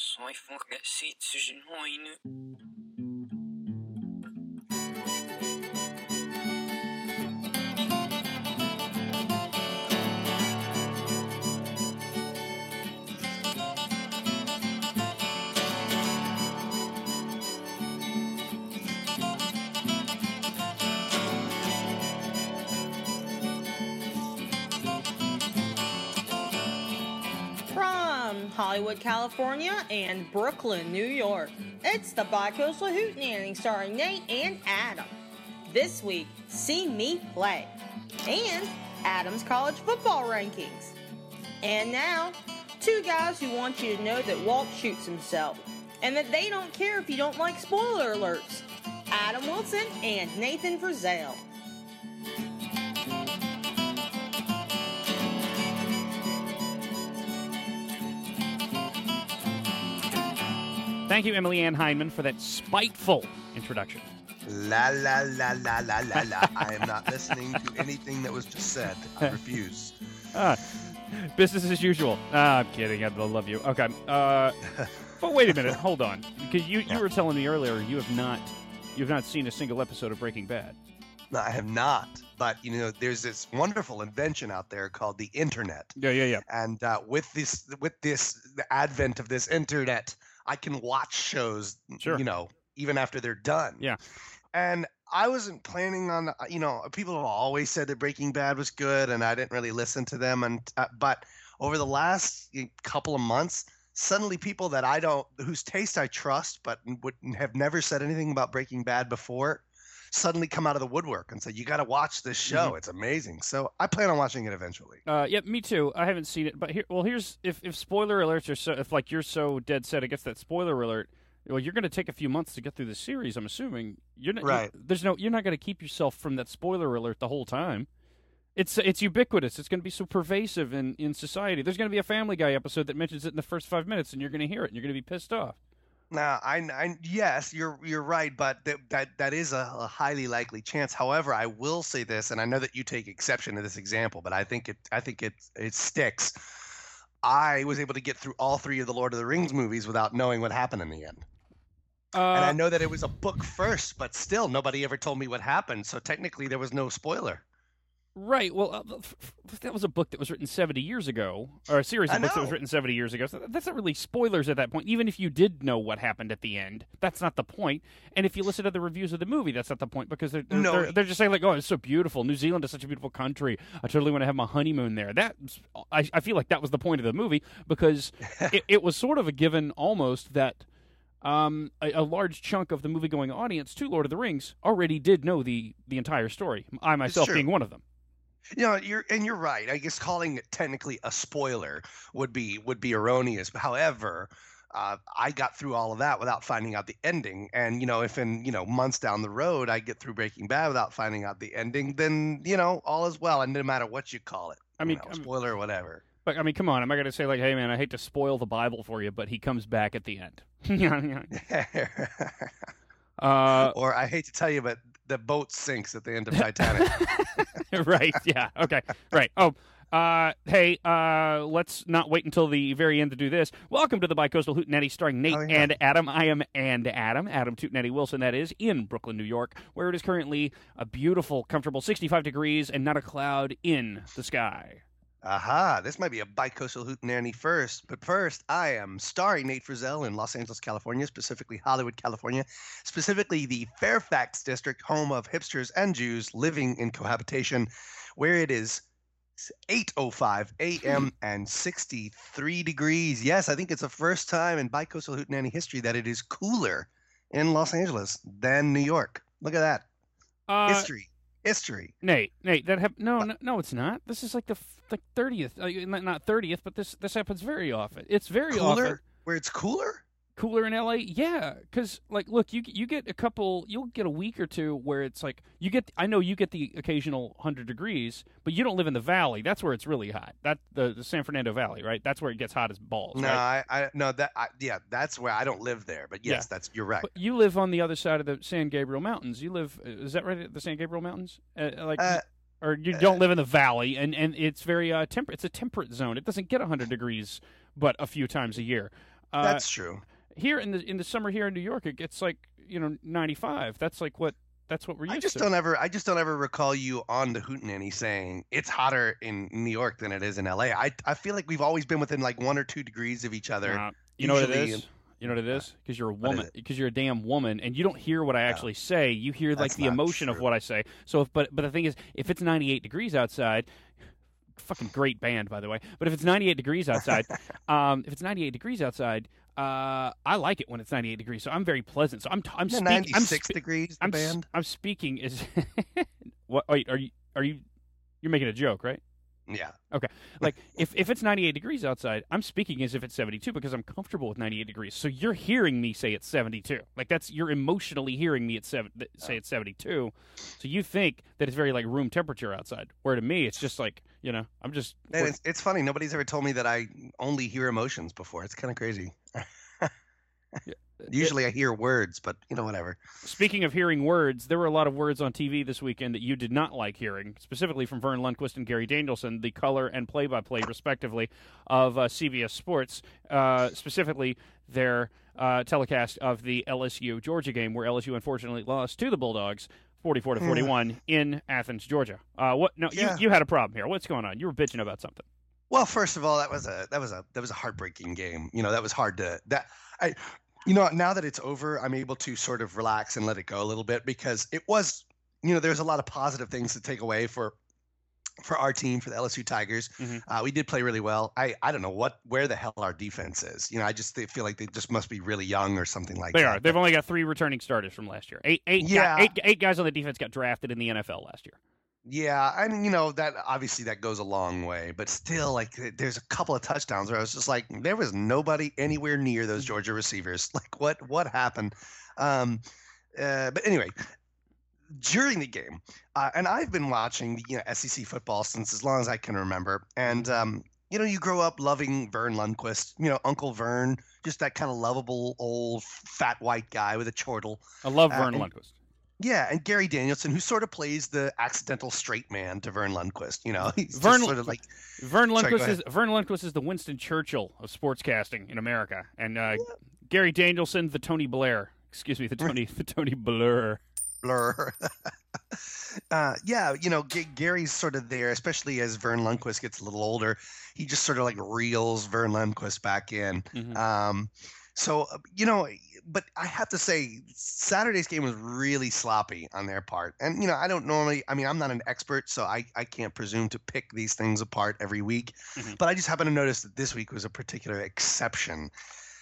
Sai fora sites Hollywood, California, and Brooklyn, New York, it's the Bicoastal Hootenanny starring Nate and Adam. This week, See Me Play, and Adam's college football rankings. And now, two guys who want you to know that Walt shoots himself, and that they don't care if you don't like spoiler alerts. Adam Wilson and Nathan Frizzell. Thank you, Emily Ann Hyndman, for that spiteful introduction. La la la la la la la. I am not listening to anything that was just said. I refuse. Ah, business as usual. Ah, I'm kidding. I love you. Okay. Uh, but wait a minute. Hold on. Because you, you were telling me earlier you have not you have not seen a single episode of Breaking Bad. No, I have not. But you know, there's this wonderful invention out there called the internet. Yeah, yeah, yeah. And uh, with this, with this, the advent of this internet, I can watch shows. Sure. You know, even after they're done. Yeah. And I wasn't planning on. You know, people have always said that Breaking Bad was good, and I didn't really listen to them. And uh, but over the last couple of months, suddenly people that I don't, whose taste I trust, but would have never said anything about Breaking Bad before, suddenly come out of the woodwork and say, "You got to watch this show. It's amazing." So I plan on watching it eventually. Uh, yeah, me too. I haven't seen it, but here, well, here's if if spoiler alerts are so if like you're so dead set against that spoiler alert, well, you're going to take a few months to get through the series. I'm assuming you're not. Right. there's no. You're not going to keep yourself from that spoiler alert the whole time. It's it's ubiquitous. It's going to be so pervasive in in society. There's going to be a Family Guy episode that mentions it in the first five minutes, and you're going to hear it, and you're going to be pissed off. Now, I, I yes, you're you're right, but that that that is a, a highly likely chance. However, I will say this, and I know that you take exception to this example, but I think it I think it it sticks. I was able to get through all three of the Lord of the Rings movies without knowing what happened in the end. Uh, and I know that it was a book first, but still nobody ever told me what happened. So technically, there was no spoiler. Right. Well, uh, that was a book that was written 70 years ago, or a series of books that was written 70 years ago. So that's not really spoilers at that point. Even if you did know what happened at the end, that's not the point. And if you listen to the reviews of the movie, that's not the point because they're they're, No. they're, they're just saying like, "Oh, it's so beautiful. New Zealand is such a beautiful country. I totally want to have my honeymoon there." That I, I feel like that was the point of the movie because it, it was sort of a given almost that um, a, a large chunk of the movie-going audience to Lord of the Rings already did know the the entire story. I myself being one of them. You know, you're and you're right. I guess calling it technically a spoiler would be would be erroneous. However, uh, I got through all of that without finding out the ending. And you know, if in you know months down the road I get through Breaking Bad without finding out the ending, then you know all is well. And no matter what you call it, I you mean, know, I mean- spoiler or whatever. But I mean, come on, am I going to say like, "Hey, man, I hate to spoil the Bible for you, but he comes back at the end"? Uh, or I hate to tell you, but the boat sinks at the end of Titanic. right? Yeah. Okay. Right. Oh. Uh, hey, uh, let's not wait until the very end to do this. Welcome to the Bicoastal Hootenanny starring Nate Oh, yeah. and Adam. I am and Adam, Adam Tootenanny Wilson, that is, in Brooklyn, New York, where it is currently a beautiful, comfortable 65 degrees and not a cloud in the sky. Aha, this might be a bicoastal hootenanny first, but first, I am starring Nate Frizzell in Los Angeles, California, specifically Hollywood, California, specifically the Fairfax district, home of hipsters and Jews living in cohabitation, where it is 8:05 a.m. and 63 degrees. Yes, I think it's the first time in bicoastal hootenanny history that it is cooler in Los Angeles than New York. Look at that Uh, history, history. Nate, Nate, that hap- no, no, no, it's not. This is like the f- like thirtieth, uh, not- thirtieth, but this this happens very often. It's very often where it's cooler. Cooler in LA. Yeah, because like, look, you you get a couple, you'll get a week or two where it's like you get. I know you get the occasional hundred degrees, but you don't live in the valley. That's where it's really hot. That the, the San Fernando Valley, right? That's where it gets hot as balls. No, right? I, I no that I, yeah, that's where I don't live there. But yes, Yeah. that's you're right. But you live on the other side of the San Gabriel Mountains. You live, is that right? The San Gabriel Mountains, uh, like. Uh, or you don't live in the valley, and, and it's very uh, temperate. It's a temperate zone. It doesn't get 100 degrees, but a few times a year. Uh, That's true. Here in the in the summer here in New York, it gets like you know 95. That's like what that's what we're used I just to. don't ever. I just don't ever recall you on the Hootenanny saying it's hotter in New York than it is in LA. I I feel like we've always been within like one or two degrees of each other. You know what it is? You know what it is? Because you're a woman. Because you're a damn woman, and you don't hear what I actually say. You hear like That's the emotion of what I say. So, if, but but the thing is, if it's 98 degrees outside, fucking great band by the way. But if it's 98 degrees outside, um, if it's 98 degrees outside, uh, I like it when it's 98 degrees. So I'm very pleasant. So I'm t- I'm speaking. it I'm 96 spe- degrees. The I'm band. I'm speaking is what? Wait, are you are you you're making a joke, right? Yeah. Okay. Like if, if it's 98 degrees outside, I'm speaking as if it's 72 because I'm comfortable with 98 degrees. So you're hearing me say it's 72. Like that's you're emotionally hearing me at seven th- say it's 72. So you think that it's very like room temperature outside. Where to me it's just like, you know, I'm just And it's, it's funny. Nobody's ever told me that I only hear emotions before. It's kind of crazy. Usually I hear words, but you know, whatever. Speaking of hearing words, there were a lot of words on TV this weekend that you did not like hearing, specifically from Vern Lundquist and Gary Danielson, the color and play-by-play, respectively, of uh, CBS Sports, uh, specifically their uh, telecast of the LSU Georgia game, where LSU unfortunately lost to the Bulldogs. 44 to 41 in Athens, Georgia. Uh, what? No, Yeah. you, you had a problem here. What's going on? You were bitching about something. Well, first of all, that was a that was a that was a heartbreaking game. You know, that was hard to that I you know, now that it's over, I'm able to sort of relax and let it go a little bit because it was, you know, there's a lot of positive things to take away for for our team for the LSU Tigers. Mhm. Uh, we did play really well. I I don't know what where the hell our defense is. You know, I just they feel like they just must be really young or something like They that. They are. They've only got three returning starters from last year. Eight, eight, Yeah. eight, eight guys on the defense got drafted in the NFL last year. Yeah, I mean, you know that obviously that goes a long way, but still, like, there's a couple of touchdowns where I was just like, there was nobody anywhere near those Georgia receivers. Like, what what happened? Um, uh, but anyway, during the game, uh, and I've been watching the you know, SEC football since as long as I can remember, and um, you know, you grow up loving Vern Lundquist, you know, Uncle Vern, just that kind of lovable old fat white guy with a chortle. I love Uh, Vern and- Lundquist. Yeah, and Gary Danielson, who sort of plays the accidental straight man to Vern Lundquist. You know, he's Vern- just sort of like Vern Lundquist ahead. is Vern Lundquist is the Winston Churchill of sportscasting in America, and uh, Gary Danielson the Tony Blair. Excuse me, the Tony the Tony Blur. blur. uh, yeah, you know, G- Gary's sort of there, especially as Vern Lundquist gets a little older. He just sort of like reels Vern Lundquist back in. Mhm. Um, so uh, you know, but I have to say, Saturday's game was really sloppy on their part. And you know, I don't normally. I mean, I'm not an expert, so I I can't presume to pick these things apart every week. Mhm. But I just happen to notice that this week was a particular exception.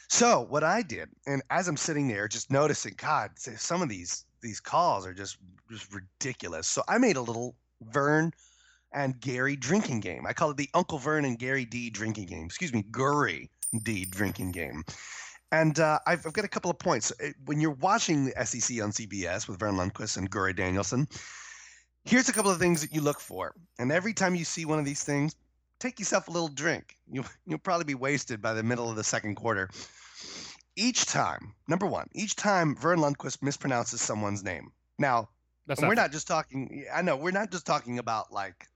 So what I did, and as I'm sitting there, just noticing, God, some of these these calls are just just ridiculous. So I made a little Vern and Gary drinking game. I call it the Uncle Vern and Gary D drinking game. Excuse me, Gurry D drinking game. And uh, I've, I've got a couple of points. Uh, When you're watching the SEC on CBS with Vern Lundquist and Gurry Danielson, here's a couple of things that you look for. And every time you see one of these things, take yourself a little drink. You, you'll probably be wasted by the middle of the second quarter. Each time, number one, each time Vern Lundquist mispronounces someone's name. Now, That's and we're not, not just talking. I know we're not just talking about like,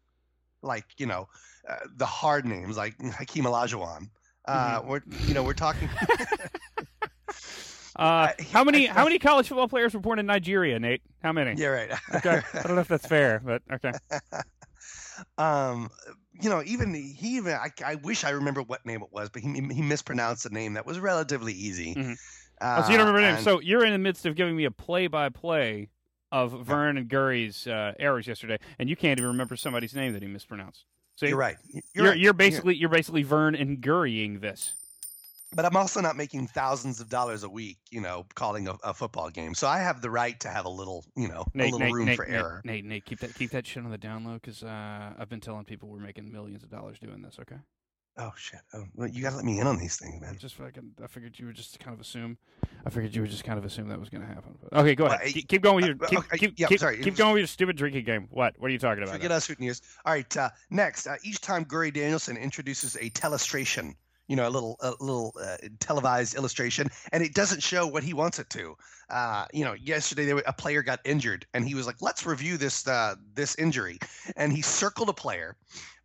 like you know, uh, the hard names like Hakeem Olajuwon. Uh, We're you know we're talking. Uh, how many how many college football players were born in Nigeria, Nate? How many? yeah, right. Okay, I don't know if that's fair, but okay. um, you know, even he even I, I wish I remember what name it was, but he he mispronounced a name that was relatively easy. Mhm. Uh, Oh, so you don't remember names. and- So you're in the midst of giving me a play-by-play of Vern and Gurry's uh, errors yesterday, and you can't even remember somebody's name that he mispronounced. See, you're right. You're, You're, right. you're basically you're basically Vern and Gurrying this. But I'm also not making thousands of dollars a week, you know, calling a, a football game. So I have the right to have a little, you know, a little Nate, room Nate, for Nate, error. Nate, Nate, keep that keep that shit on the down low because uh, I've been telling people we're making millions of dollars doing this. Okay, Oh shit! Oh, well, you gotta let me in on these things, man. just fucking, I figured you would just kind of assume. I figured you would just kind of assume that was going to happen. But, okay, go Well, ahead. I- keep, going with your keep, keep, yeah, keep, sorry, keep going with your stupid drinking game. What? What are you talking about? Forget us, Hoot News. All right, uh, next. Uh, each time Gurry Danielson introduces a telestration, you know, a little, a little uh, televised illustration, and it doesn't show what he wants it to. Uh, you know, yesterday there, a player got injured, and he was like, "Let's review this uh, this injury," and he circled a player,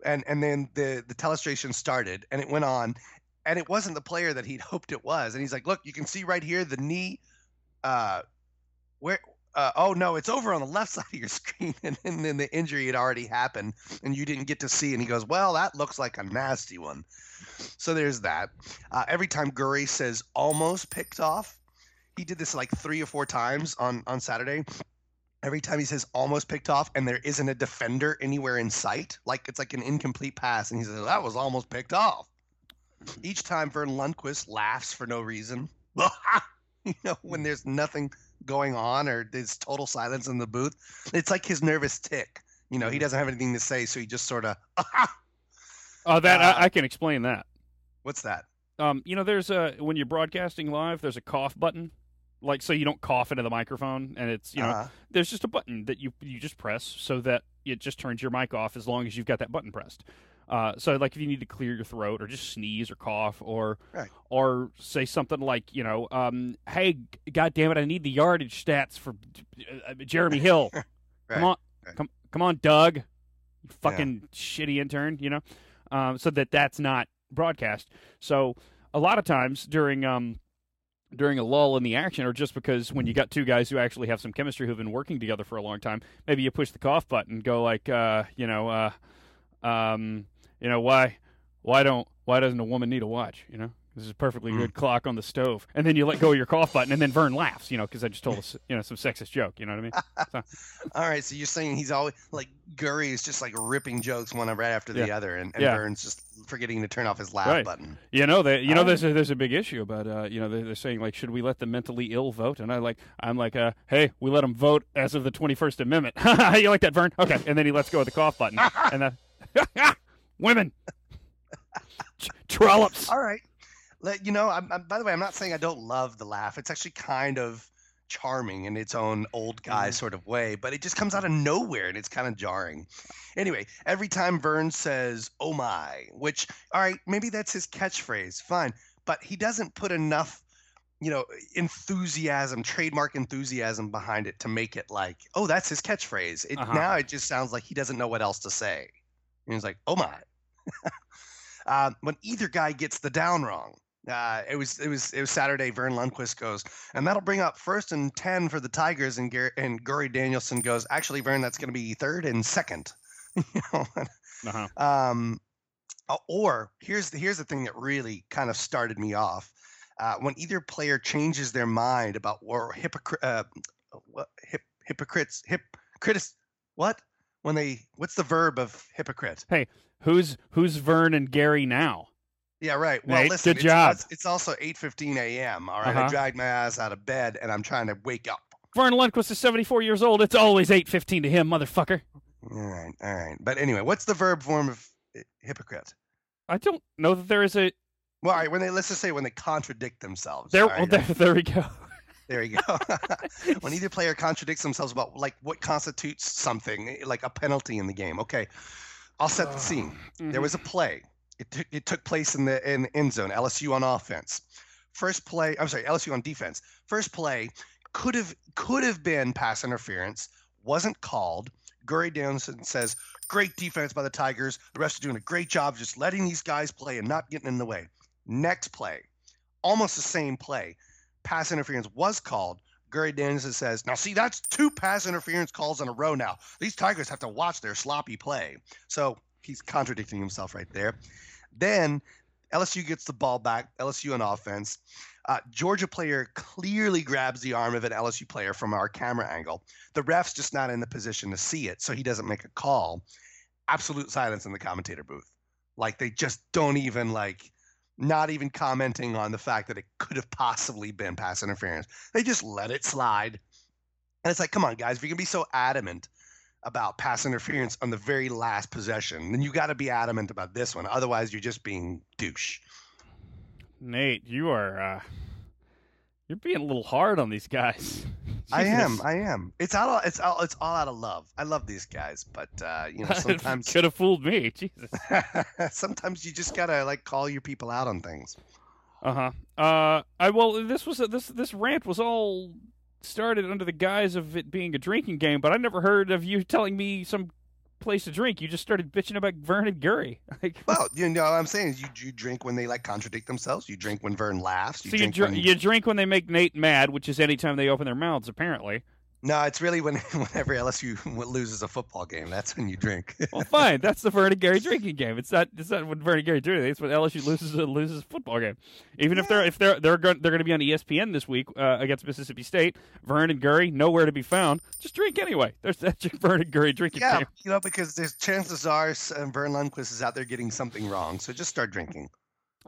and and then the the telestration started, and it went on. and it wasn't the player that he'd hoped it was. And he's like, "Look, you can see right here the knee. Uh, where? Uh, oh no, it's over on the left side of your screen, and, and then the injury had already happened, and you didn't get to see." And he goes, "Well, that looks like a nasty one." So there's that. Uh, every time Gurry says "almost picked off," he did this like three or four times on on Saturday. Every time he says almost picked off and there isn't a defender anywhere in sight, like it's like an incomplete pass, and he says that was almost picked off. Each time Vern Lundquist laughs for no reason. you know, when there's nothing going on or there's total silence in the booth. It's like his nervous tick. You know, he doesn't have anything to say, so he just sort of Oh, that Uh, I, I can explain that. what's that? Um, you know, there's a when you're broadcasting live, there's a cough button, like so you don't cough into the microphone, and it's you know Uh-huh. there's just a button that you you just press so that it just turns your mic off as long as you've got that button pressed. Uh, so like if you need to clear your throat or just sneeze or cough or Right. or say something like you know um, hey god damn it I need the yardage stats for uh, Jeremy Hill. Right, come on right. come come on Doug you fucking shitty intern you know? Um, so that that's not broadcast. So a lot of times during um during a lull in the action or just because when you got two guys who actually have some chemistry who've been working together for a long time maybe you push the cough button go like uh you know uh um you know why why don't why doesn't a woman need a watch you know this is a perfectly Mm. good clock on the stove and then you let go of your cough button and then vern laughs you know because i just told us you know some sexist joke you know what i mean All right, so you're saying he's always like Gurry is just like ripping jokes one right after the Yeah. other, and, and Yeah. Vern's just forgetting to turn off his laugh Right. button. You know that you know there's a, there's a big issue about uh you know they're, they're saying like should we let the mentally ill vote and I like I'm like uh hey we let them vote as of the 21st Amendment you like that Vern okay and then he lets go of the cough button and then women Tr- trollops All right, let you know. I'm, I'm, by the way, I'm not saying I don't love the laugh. It's actually kind of charming in its own old guy Mhm. sort of way, but it just comes out of nowhere and it's kind of jarring. Anyway, every time Vern says "Oh my," which all right, maybe that's his catchphrase, fine, but he doesn't put enough. You know, enthusiasm, trademark enthusiasm behind it to make it like, oh, that's his catchphrase. It, Uh-huh. Now it just sounds like he doesn't know what else to say. And he's like, oh my. uh, when either guy gets the down wrong, uh, it was it was it was Saturday. Vern Lundquist goes, and that'll bring up first and ten for the Tigers. And Gar- and Gurry Danielson goes, actually, Vern, that's going to be third and second. you know, uh-huh. um, uh, or here's the here's the thing that really kind of started me off. Uh, when either player changes their mind about or hypocrite, uh, what hip, hypocrites, hip, critis, what? When they, what's the verb of hypocrite? Hey, who's who's Vern and Gary now Yeah, right. Well, Nate, listen, good it's, job. It's, also 8:15 a.m. All right, I Uh-huh. dragged my ass out of bed and I'm trying to wake up. Vern Lundquist is 74 years old it's always 8:15 to him motherfucker All right, all right. But anyway, what's the verb form of hypocrite? I don't know that there is a Well, all right, when they let's just say when they contradict themselves. there right? well, there, there we go There you go. when either player contradicts themselves about like what constitutes something, eh, like a penalty in the game. Okay, I'll set the scene. Mm-hmm. There was a play. It took it took place in the in the end zone. LSU on offense. First play. I'm sorry, LSU on defense. First play could have could have been pass interference. Wasn't called. Gurry Danielson says, "Great defense by the Tigers. The refs are doing a great job just letting these guys play and not getting in the way." Next play, almost the same play. Pass interference was called. Gary Danielson says, Now, see, that's two pass interference calls in a row now. These Tigers have to watch their sloppy play. So he's contradicting himself right there. Then LSU gets the ball back, LSU on offense. Uh, Georgia player clearly grabs the arm of an LSU player from our camera angle. The ref's just not in the position to see it, so he doesn't make a call. Absolute silence in the commentator booth. Like they just don't even like not even commenting on the fact that it could have possibly been pass interference. They just let it slide. And it's like, come on, guys, if you're gonna be so adamant about pass interference on the very last possession, then you got to be adamant about this one. Otherwise, you're just being douche. Nate, you are uh you're being a little hard on these guys. I am, I am. It's all, it's all, it's all out of love. I love these guys, but uh, you know, sometimes, could have fooled me. Jesus. sometimes you just gotta like call your people out on things. Uh-huh. Uh I well this was this this rant was all started under the guise of it being a drinking game, but I never heard of you telling me some place to drink. You just started bitching about Vern and Gurry. Like, Well, you know, what I'm saying is you you drink when they like contradict themselves. You drink when Vern laughs. You so you drink drink when you drink when they make Nate mad, which is anytime they open their mouths. Apparently. No, it's really when whenever LSU loses a football game. That's when you drink. Well, fine. That's the Vern and Gary drinking game. It's not. It's not when Vern and Gary it. It's when LSU loses loses a football game. Even if they're if they're they're going they're going to be on ESPN this week uh, against Mississippi State. Vern and Gary nowhere to be found. Just drink anyway. There's that Vern and Gary drinking yeah, game. you know, because there's chances are uh, Vern Lundquist is out there getting something wrong. So just start drinking.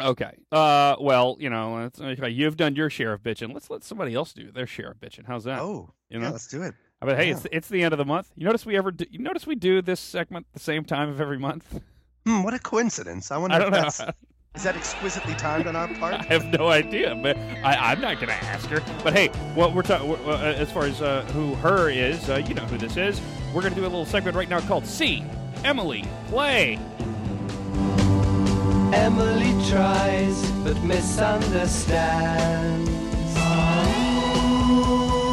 Okay. Uh. Well, you know, you've done your share of bitching. Let's let somebody else do their share of bitching. How's that? Oh, you yeah, know. let's do it. But hey, yeah. it's it's the end of the month. You notice we ever do, you notice we do this segment the same time of every month. Hmm, what a coincidence! I wonder I don't know. that's is that exquisitely timed on our part? I have no idea, but I, I'm not going to ask her. But hey, what we're talking uh, as far as uh, who her is, uh, you know who this is. We're going to do a little segment right now called "See Emily Play." Emily tries but misunderstands.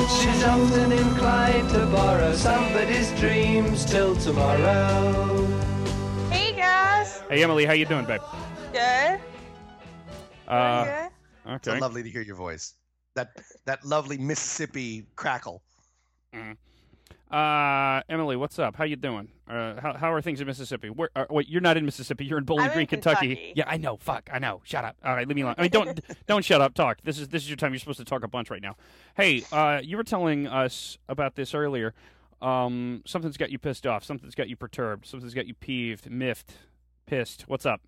She's often inclined to borrow somebody's dreams till tomorrow. Hey guys. Hey Emily, how you doing, babe? Good. Uh, good. It's okay. lovely to hear your voice. That that lovely Mississippi crackle. Uh, Emily, what's up? How you doing? Uh, how how are things in Mississippi? Where? Uh, wait, you're not in Mississippi. You're in Bowling I'm Green, Kentucky. Kentucky. Yeah, I know. Fuck, I know. Shut up. All right, leave me alone. I mean, don't don't shut up. Talk. This is this is your time. You're supposed to talk a bunch right now. Hey, uh, you were telling us about this earlier. Um, something's got you pissed off. Something's got you perturbed. Something's got you peeved, miffed, pissed. What's up?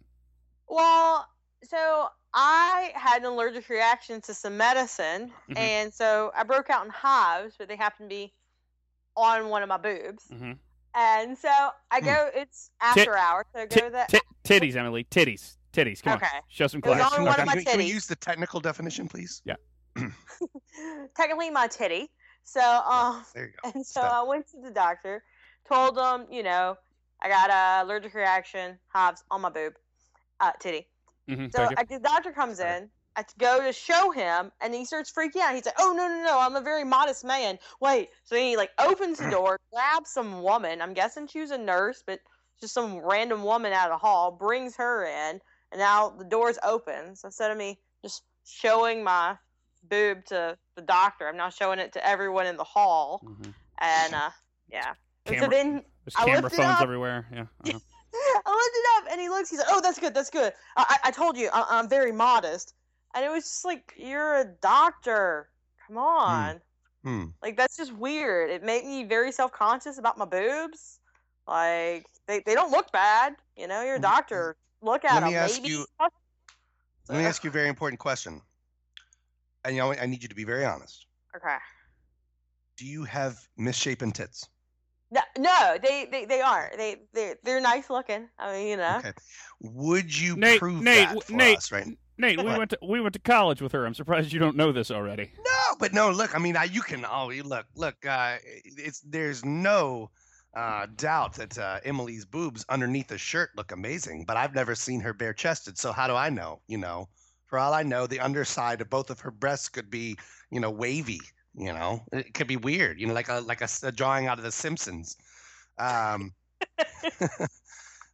Well, so I had an allergic reaction to some medicine, Mhm. and so I broke out in hives, but they happened to be on one of my boobs. Mm-hmm. And so I go, it's after hours, so I go to the. titties, Emily. Titties. Titties. Come on. Okay. Show some It was class. on Can, one Okay. of my we, can we use the technical definition, please? Yeah. Technically my titty. So um, There you go. and so Stop. I went to the doctor, told him, you know, I got a allergic reaction, hives on my boob, uh, titty. Mhm, So. I, the doctor comes Sorry. in. I go to show him, and he starts freaking out. He's like, "Oh no, no, no! I'm a very modest man. Wait." So he like opens the door, grabs some woman. I'm guessing she was a nurse, but just some random woman out of the hall. Brings her in, and now the door's open. So instead of me just showing my boob to the doctor, I'm now showing it to everyone in the hall. Mhm. And uh, yeah. And so Camera- then There's I camera lifted phones everywhere. Yeah. uh-huh. I looked it up, and he looks. He's like, "Oh, that's good. That's good. I, I I told you, I, I'm very modest." And it was just like, "You're a doctor. Come on. Hmm. Like that's just weird. It made me very self conscious about my boobs. Like they, they don't look bad. You know, you're a doctor. Look at Let them. me ask Maybe. you- Let me ask you a very important question. And you know, I need you to be very honest. Okay. Do you have misshapen tits? No, no, they, they, they aren't. They, they, they're nice looking. I mean, you know. Okay. Would you Nate- prove Nate, that for Nate. us, right? Nate, we went to we went to college with her. I'm surprised you don't know this already. No, but no. Look, I mean, I, you can. Oh, look, look. Uh, it's there's no uh, doubt that uh, Emily's boobs underneath the shirt look amazing. But I've never seen her bare chested, so how do I know? You know, for all I know, the underside of both of her breasts could be, you know, wavy. You know, it could be weird. You know, like a like a, s- a drawing out of The Simpsons. Um,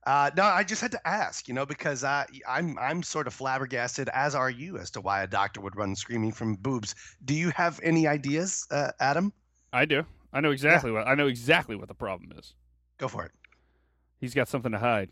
uh, no, I just had to ask, you know, because I, I'm I'm sort of flabbergasted, as are you, as to why a doctor would run screaming from boobs. Do you have any ideas, uh, Adam? I do. I know exactly what I know exactly what the problem is. Go for it. He's got something to hide.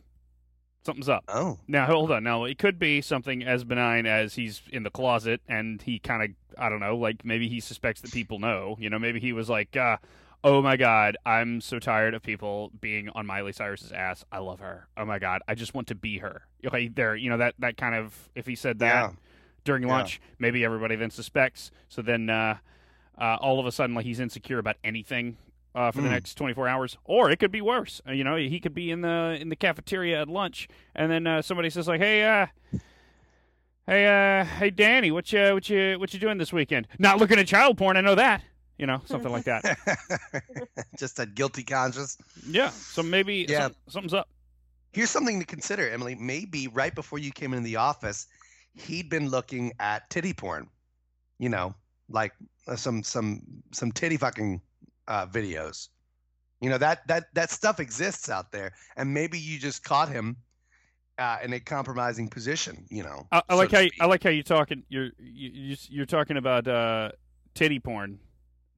Something's up. Oh, Now hold on. Now it could be something as benign as he's in the closet and he kind of I don't know, like maybe he suspects that people know. You know, maybe he was like, uh, "Oh my god, I'm so tired of people being on Miley Cyrus's ass. I love her. Oh my god, I just want to be her." Okay, there. You know that that kind of if he said that yeah. during Yeah. lunch, maybe everybody then suspects. So then uh, uh, all of a sudden, like he's insecure about anything uh, for the Mm. next 24 hours, or it could be worse. Uh, you know, he could be in the in the cafeteria at lunch, and then uh, somebody says like, "Hey, uh, hey, uh, hey, Danny, what you what you what you doing this weekend? Not looking at child porn. I know that. You know, something like that. just a guilty conscience. Yeah. So maybe Yeah. some- something's up. Here's something to consider, Emily. Maybe right before you came into the office, he'd been looking at titty porn. You know, like uh, some some some titty fucking uh, videos. You know that that that stuff exists out there, and maybe you just caught him uh, in a compromising position. You know, I, I so like how you. I like how you're talking. You're you, you, you're talking about uh, titty porn.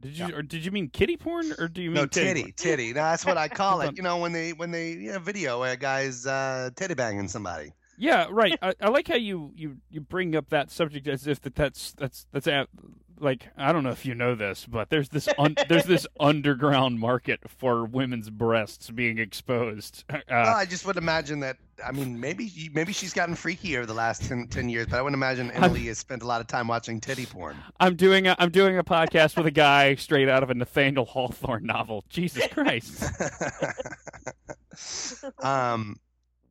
Did you Yeah. or did you mean kitty porn or do you mean no titty? titty, titty. No, that's what I call it. You know, when they when they you know, video a guy's uh, titty banging somebody. Yeah, right. I, I like how you, you, you bring up that subject as if that that's that's that's a, like I don't know if you know this, but there's this un, there's this underground market for women's breasts being exposed. Uh, well, I just would imagine that. I mean, maybe maybe she's gotten freaky over the last 10, 10 years, but I wouldn't imagine Emily has spent a lot of time watching titty porn. I'm doing a, I'm doing a podcast with a guy straight out of a Nathaniel Hawthorne novel. Jesus Christ! um,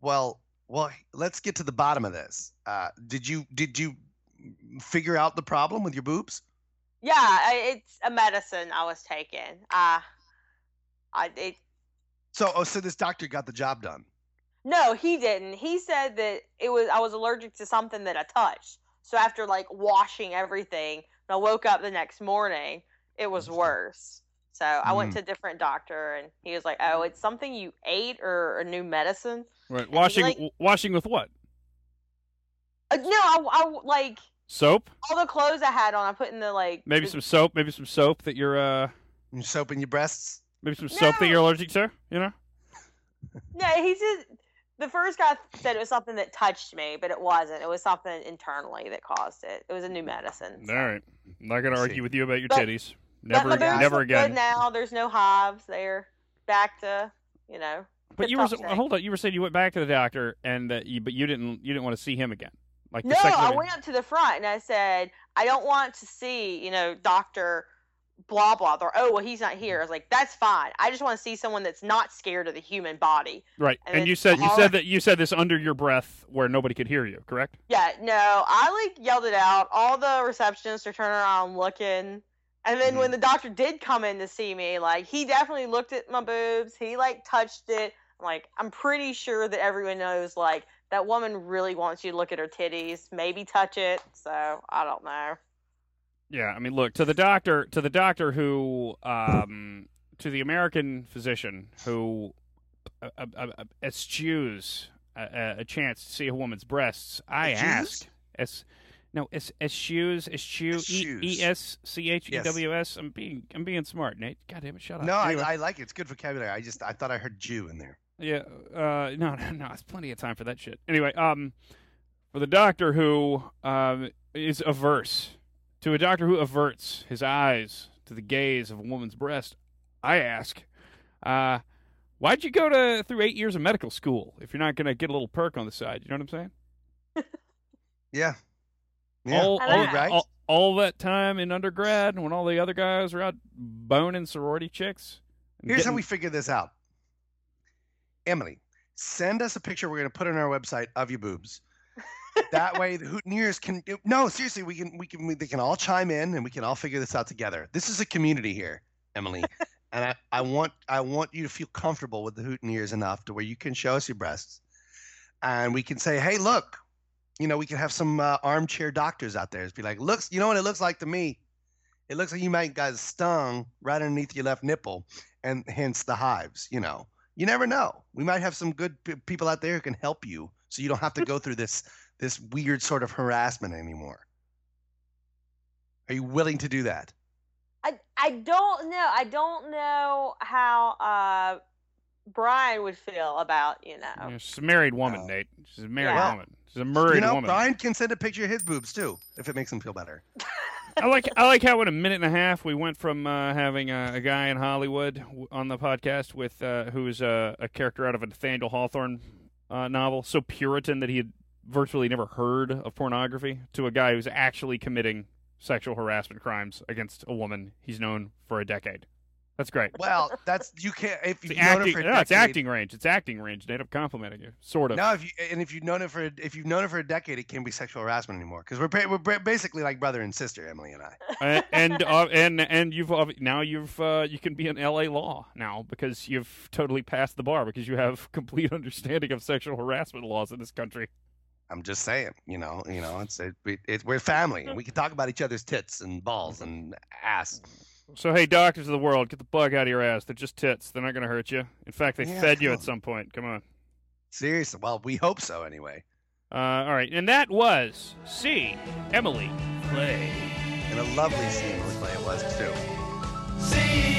well, well, let's get to the bottom of this. Uh, did you did you figure out the problem with your boobs? Yeah, it's a medicine I was taking. Uh, I it So, oh, so this doctor got the job done. no, he didn't. He said that it was I was allergic to something that I touched. So after like washing everything, when I woke up the next morning, it was worse. So I went Mhm. to a different doctor, and he was like, "Oh, it's something you ate or a new medicine." Right, washing like- w- washing with what? Uh, no, I, I like Soap? all the clothes I had on. I put in the like Maybe the- some soap. Maybe some soap that you're uh You soap in your breasts. maybe some soap that you're allergic to. You know? No, he said the first guy said it was something that touched me, but it wasn't. It was something internally that caused it. It was a new medicine. so. All right. I'm not gonna argue with you about your But- titties. But Never, my never again. Good now there's no hives. They're back to you know. But you were shape. hold on. You were saying you went back to the doctor and that you, but you didn't. You didn't want to see him again. Like No, I went up to the front and I said, I don't want to see you know Doctor blah blah. Or oh well, he's not here. I was like, that's fine. I just want to see someone that's not scared of the human body. Right. and And you said you said that you said this under your breath where nobody could hear you. Correct? Yeah, no, I like yelled it out. All the receptionists are turning around looking. And then Mm-hmm. when the doctor did come in to see me, like he definitely looked at my boobs. He like touched it. Like I'm pretty sure that everyone knows like that woman really wants you to look at her titties, maybe touch it. So I don't know. Yeah. I mean, look to the doctor. To the doctor who, um, to the American physician who uh, uh, uh, uh, eschews a, a, a chance to see a woman's breasts. I Eschews? ask. Es, no, es, eschews, eschew, e, Eschews. e s c h e w s. I'm being, I'm being smart, Nate. God damn it, shut up. No, Anyway. I, I like it. It's good vocabulary. I just I thought I heard Jew in there. Yeah, uh, no, no, no. It's plenty of time for that shit. Anyway, um, for the doctor who um is averse to a doctor who averts his eyes to the gaze of a woman's breast, I ask, uh, why'd you go to through eight years of medical school if you're not gonna get a little perk on the side? You know what I'm saying? Yeah. Yeah. all, all, all, all that time in undergrad when all the other guys were out boning sorority chicks. Here's how we figure this out. Emily, send us a picture we're going to put on our website of your boobs. that way the Hooteners can No, seriously, we can we can we, they can all chime in and we can all figure this out together. This is a community here, Emily. and I, I want I want you to feel comfortable with the Hooteners enough to where you can show us your breasts. And we can say, "Hey, look, you know, we can have some uh, armchair doctors out there. Just be like, looks, you know what it looks like to me? It looks like you might got stung right underneath your left nipple, and hence the hives. You know, you never know. We might have some good p- people out there who can help you, so you don't have to go through this this weird sort of harassment anymore. Are you willing to do that? I I don't know. I don't know how uh Brian would feel about you know. Yeah, she's a married woman, Oh. Nate. She's a married Yeah. woman. She's a married you know, woman. Brian can send a picture of his boobs too, if it makes him feel better. I like I like how in a minute and a half we went from uh, having a, a guy in Hollywood on the podcast with uh, who is a, a character out of a Nathaniel Hawthorne uh, novel, so Puritan that he had virtually never heard of pornography, to a guy who's actually committing sexual harassment crimes against a woman he's known for a decade. That's great. Well, that's you can't if you've known acting, it for a no, it's acting range. It's acting range. Nate, I'm complimenting you, sort of. No, if you and if you've known it for if you've known it for a decade, it can't be sexual harassment anymore because we're we're basically like brother and sister, Emily and I. Uh, and uh, and and you've uh, now you've uh, you can be in L.A. law now because you've totally passed the bar because you have complete understanding of sexual harassment laws in this country. I'm just saying, you know, you know, it's it, it, we're family and we can talk about each other's tits and balls and ass. So hey, doctors of the world, get the bug out of your ass. They're just tits. They're not going to hurt you. In fact, they Yeah, fed you come at some point. Come on. Seriously. Well, we hope so anyway. Uh, all right, and that was See Emily Play. And a lovely scene Emily Play it was too. See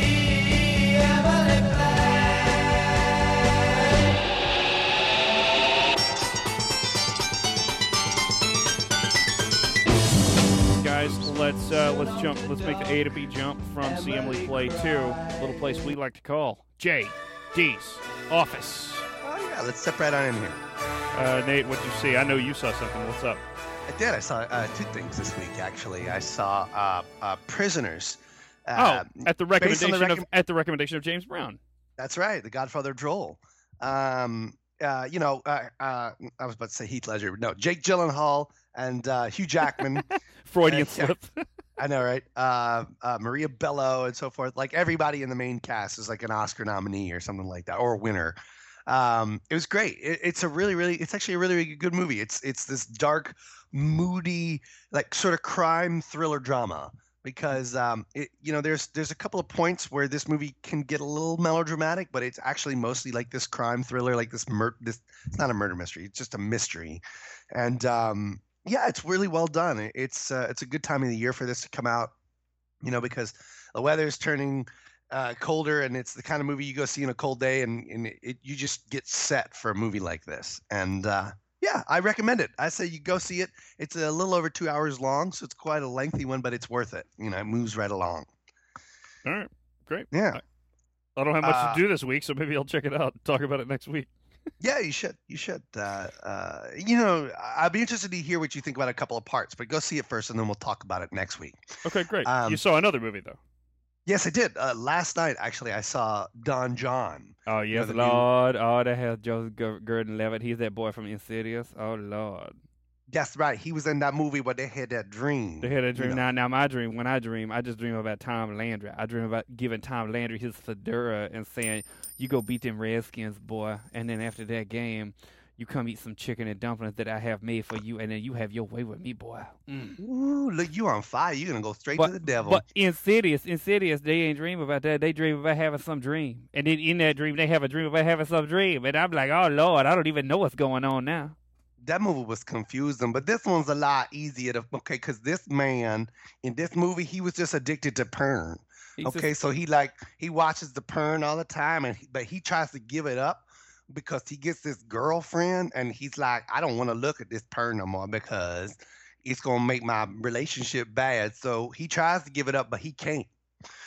Guys, let's uh, let's jump. Let's make the A to B jump from See Emily Play to a little place we like to call J. D's office. Oh yeah, let's step right on in here. Uh, Nate, what you see? I know you saw something. What's up? I did. I saw uh, two things this week actually. I saw uh, uh, Prisoners. Oh, Uh, at the recommendation the of recomm- at the recommendation of James Brown. That's right, the Godfather Droll. Um, uh, you know, uh, uh, I was about to say Heath Ledger, but no, Jake Gyllenhaal and uh, Hugh Jackman. Freudian yeah. slip. I know, right? Uh, uh, Maria Bello and so forth. Like everybody in the main cast is like an Oscar nominee or something like that, or a winner. Um, it was great. It, it's a really, really, it's actually a really, really good movie. It's it's this dark, moody, like sort of crime thriller drama. Because um, it, you know, there's there's a couple of points where this movie can get a little melodramatic, but it's actually mostly like this crime thriller, like this mur- this. It's not a murder mystery; it's just a mystery, and um, yeah, it's really well done. It's uh, it's a good time of the year for this to come out, you know, because the weather is turning uh, colder, and it's the kind of movie you go see on a cold day, and, and it, you just get set for a movie like this. And uh, yeah, I recommend it. I say you go see it. It's a little over two hours long, so it's quite a lengthy one, but it's worth it. You know, it moves right along. All right, great. Yeah, I don't have much Uh, to do this week, so maybe I'll check it out. and Talk about it next week. Yeah, you should. You should. Uh, uh, you know, I'd be interested to hear what you think about a couple of parts, but go see it first, and then we'll talk about it next week. Okay, great. Um, you saw another movie though. Yes, I did. Uh, last night, actually, I saw Don Jon. Oh yes, the new- Lord. Oh, that has Joseph Gordon-Levitt. He's that boy from Insidious. Oh Lord. That's right. He was in that movie where they had that dream. They had a you dream. know. Now, now my dream. When I dream, I just dream about Tom Landry. I dream about giving Tom Landry his fedora and saying, "You go beat them Redskins, boy." And then after that game, you come eat some chicken and dumplings that I have made for you, and then you have your way with me, boy. Mm. Ooh, look, you on fire. You're gonna go straight But- to the devil. But Insidious, Insidious, they ain't dream about that. They dream about having some dream, and then in that dream, they have a dream about having some dream. And I'm like, oh Lord, I don't even know what's going on now. That movie was confusing, but this one's a lot easier to okay, because this man in this movie he was just addicted to porn. He's just- Okay, so he like he watches the porn all the time, and he, but he tries to give it up because he gets this girlfriend, and he's like, I don't want to look at this porn no more because it's gonna make my relationship bad. So he tries to give it up, but he can't.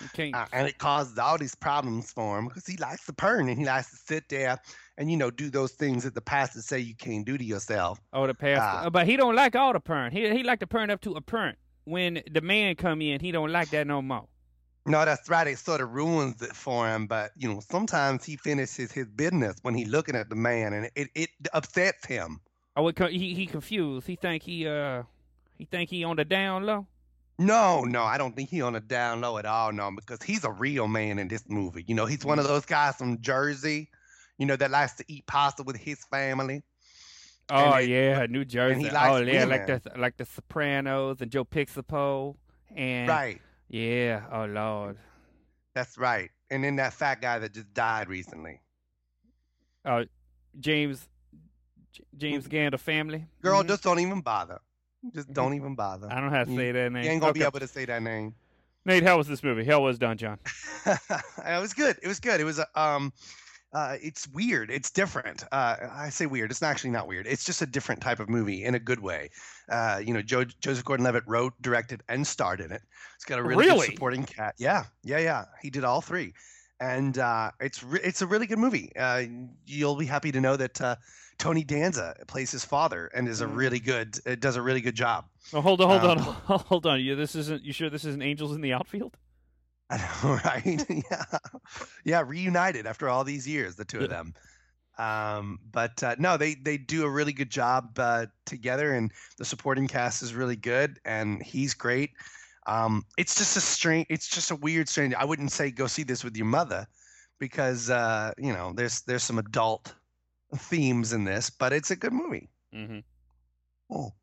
you can't. Uh, and it causes all these problems for him because he likes the porn and he likes to sit there and you know do those things that the pastors say you can't do to yourself. Oh, the pastor. Uh, but he don't like all the perm. He he like to perm up to a perm. When the man come in, he don't like that no more. No, that's right. It sort of ruins it for him. But you know, sometimes he finishes his business when he's looking at the man, and it, it upsets him. Oh, it, he he confused. He think he uh he think he on the down low. No, no, I don't think he on a down low at all. No, because he's a real man in this movie. You know, he's one of those guys from Jersey, you know, that likes to eat pasta with his family. Oh yeah, New Jersey. Oh yeah, like the like the Sopranos and Joe Piscopo and Right. yeah. Oh Lord. That's right. And then that fat guy that just died recently. Oh James James Gander family. Girl, Mhm. just don't even bother. Just don't even bother. I don't have to you- say that name. You ain't gonna be able to say that name. Nate, how was this movie? How was Don Jon? it was good. It was good. It was uh, um, uh, it's weird. It's different. Uh, I say weird. It's actually not weird. It's just a different type of movie in a good way. Uh, you know, Joe, Joseph Gordon-Levitt wrote, directed, and starred in it. It's got a really, Really? good supporting cast. Yeah, yeah, yeah. He did all three, and uh, it's re- it's a really good movie. Uh, you'll be happy to know that uh, Tony Danza plays his father and is a Mm. really good. Uh, does a really good job. Oh, hold on, hold Um, on, hold on. You this isn't you sure this isn't Angels in the Outfield? I know, right? yeah, yeah, reunited after all these years, the two of them. Um, but uh, no, they they do a really good job uh, together, and the supporting cast is really good, and he's great. Um, it's just a strange, it's just a weird, strange. I wouldn't say go see this with your mother, because uh, you know there's there's some adult themes in this, but it's a good movie. Mm-hmm. Oh.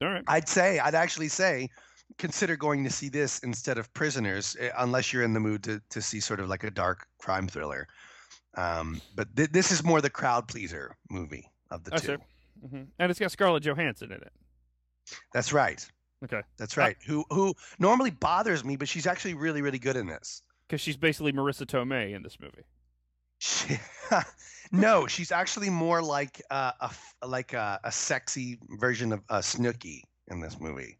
All right. I'd say, I'd actually say consider going to see this instead of Prisoners, eh, unless you're in the mood to to see sort of like a dark crime thriller. Um, but th- this is more the crowd pleaser movie of the I two. see. hmm And it's got Scarlett Johansson in it. That's right. Okay. That's right. who who normally bothers me, but she's actually really really good in this. Because she's basically Marisa Tomei in this movie. She, no, she's actually more like uh, a like a, a sexy version of uh, Snooki in this movie.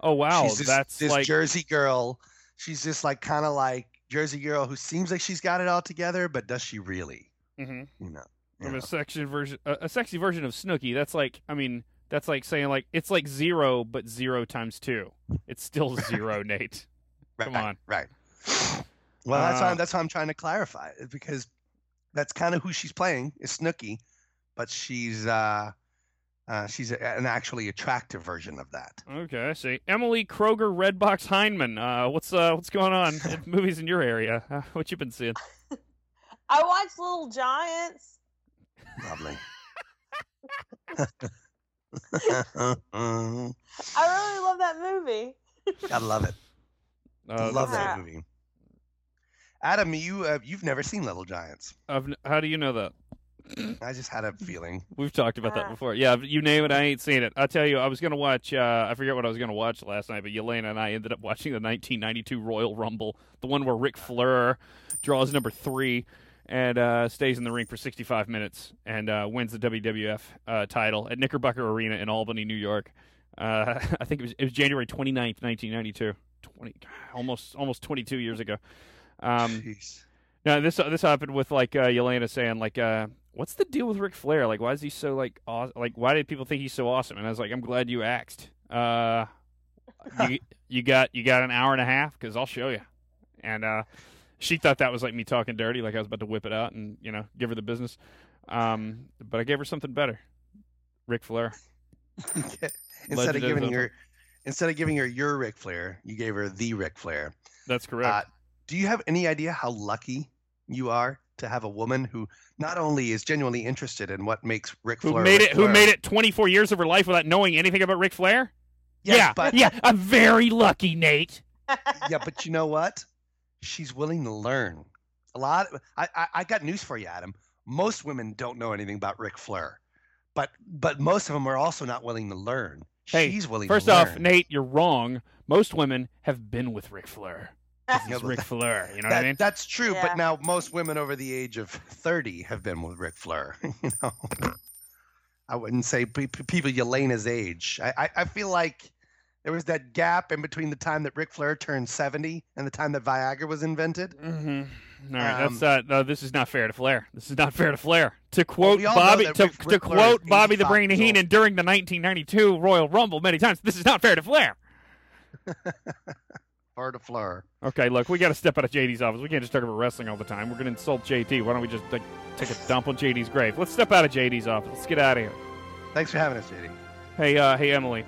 Oh wow, she's this, that's this like Jersey girl. She's just like kind of like Jersey girl who seems like she's got it all together, but does she really? Mhm. You know. you a know. section version, a, a sexy version of Snooki. That's like, I mean, that's like saying like it's like zero, but zero times two. It's still zero, Nate. come right, on. Right. Well, that's why Uh, I'm, that's why I'm trying to clarify it because that's kind of who she's playing is Snooki, but she's uh, uh, she's a, an actually attractive version of that. Okay, I see. Emily Kroger Redbox Hyndman. Uh, what's uh, what's going on? in movies in your area? Uh, what you been seeing? I watched Little Giants. Lovely. I really love that movie. Gotta love it. Uh, love that's- that movie. Adam, you uh, you've never seen Little Giants. I've n- how do you know that? I just had a feeling. We've talked about that Uh. before. Yeah, you name it, I ain't seen it. I tell you, I was gonna watch. Uh, I forget what I was gonna watch last night, but Yelena and I ended up watching the 1992 Royal Rumble, the one where Ric Flair draws number three and uh, stays in the ring for 65 minutes and uh, wins the WWF uh, title at Knickerbocker Arena in Albany, New York. Uh, I think it was it was January 29th, 1992. 20, almost almost 22 years ago. Um, Jeez. no, this this happened with like uh, Yelena saying like, uh, "What's the deal with Ric Flair? Like, why is he so like aw- like why did people think he's so awesome?" And I was like, "I'm glad you asked. Uh, you you got you got an hour and a half because I'll show you." And uh, she thought that was like me talking dirty, like I was about to whip it out and you know give her the business. Um, but I gave her something better, Ric Flair. instead of giving her instead of giving her your Ric Flair, you gave her the Ric Flair. That's correct. Uh, do you have any idea how lucky you are to have a woman who not only is genuinely interested in what makes Ric who made Ric it? Who made it 24 years of her life without knowing anything about Ric Flair? Yes, yeah, but yeah, I'm very lucky, Nate. yeah, but you know what? She's willing to learn. A lot. I, I I got news for you, Adam. Most women don't know anything about Ric Flair, but but most of them are also not willing to learn. Hey, She's willing. First off. Nate, you're wrong. Most women have been with Ric Flair. Yeah, This is Ric Flair. You know that, what I mean? That's true, Yeah. but now most women over the age of thirty have been with Ric Flair. you know, I wouldn't say pe- pe- people Yelena's age. I, I I feel like there was that gap in between the time that Ric Flair turned seventy and the time that Viagra was invented. Mm-hmm. All right, Um, that's uh, no. This is not fair to Flair. This is not fair to Flair. To quote we Bobby, to, Ric- to Ric quote Bobby the 85 Brain years. Heenan during the 1992 Royal Rumble many times. This is not fair to Flair. Flair to Flair. Okay, look, we got to step out of JD's office. We can't just talk about wrestling all the time. We're going to insult JD. Why don't we just like take a dump on JD's grave? Let's step out of JD's office. Let's get out of here. Thanks for having us, JD. Hey, uh, hey, Emily.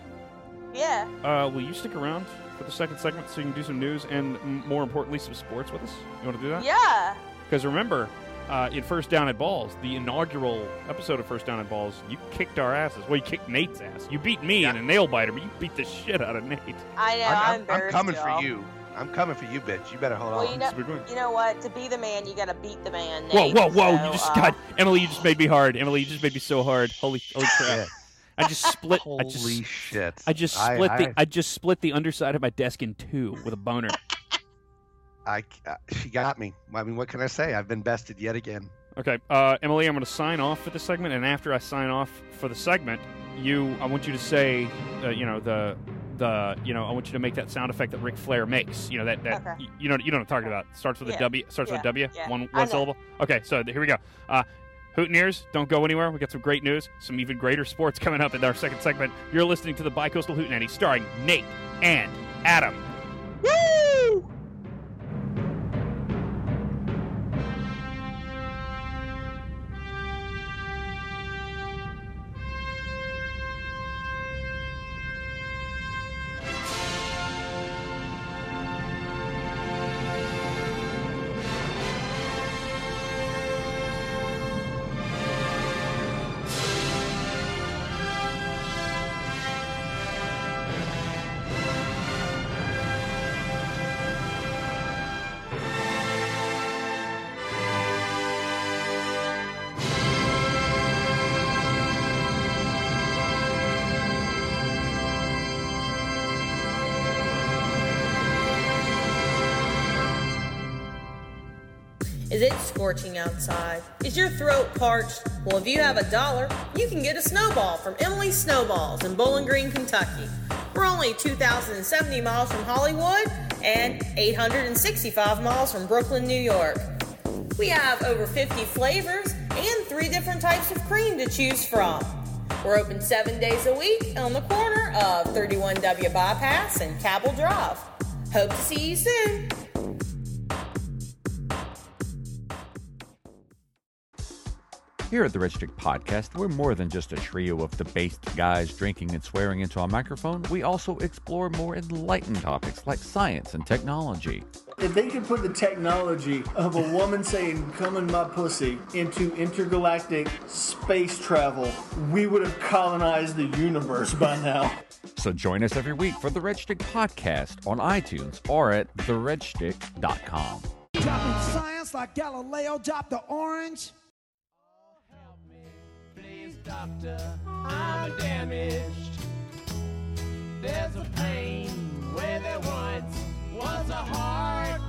Yeah. Uh, will you stick around for the second segment so you can do some news and, m- more importantly, some sports with us? You want to do that? Yeah. Because remember, uh, in First Down at Balls, the inaugural episode of First Down at Balls, you kicked our asses. Well, you kicked Nate's ass. You beat me Yeah. in a nail biter, but you beat the shit out of Nate. I know. I'm, I'm, I'm, I'm coming y'all. for you. I'm coming for you, bitch. You better hold Well, on. you know, It's a big win. you know what? To be the man, you gotta beat the man. Whoa, Nate, whoa, whoa! so, you just uh, got Emily. You just made me hard. Emily, you just made me so hard. Holy, holy crap! Shit. I just split. Holy I just, shit! I just I- split the. I- I just split the underside of my desk in two with a boner. I, uh, she got me. I mean, what can I say? I've been bested yet again. Okay, uh, Emily, I'm going to sign off for the segment, and after I sign off for the segment, you, I want you to say, uh, you know, the, the, you know, I want you to make that sound effect that Ric Flair makes. You know that, that, Okay. y- you know, you know what I'm talking about. Starts with a Yeah. W. Starts with a Yeah. W. One, one syllable. Okay, so here we go. Uh, Hoot ears, don't go anywhere. We got some great news, some even greater sports coming up in our second segment. You're listening to the Bicoastal Hootenanny, starring Nate and Adam. Scorching outside? Is your throat parched? Well, if you have a dollar, you can get a snowball from Emily's Snowballs in Bowling Green, Kentucky. We're only 2,070 miles from Hollywood and 865 miles from Brooklyn, New York. We have over 50 flavors and three different types of cream to choose from. We're open seven days a week on the corner of 31W Bypass and Cabell Drive. Hope to see you soon. Here at the Red Shtick Podcast, we're more than just a trio of debased guys drinking and swearing into a microphone. We also explore more enlightened topics like science and technology. If they could put the technology of a woman saying, come in my pussy, into intergalactic space travel, we would have colonized the universe by now. So join us every week for the Red Shtick Podcast on iTunes or at theredshtick.com. Dropping science like Galileo dropped the orange. Doctor, I'm damaged. There's a pain where there once was a heart.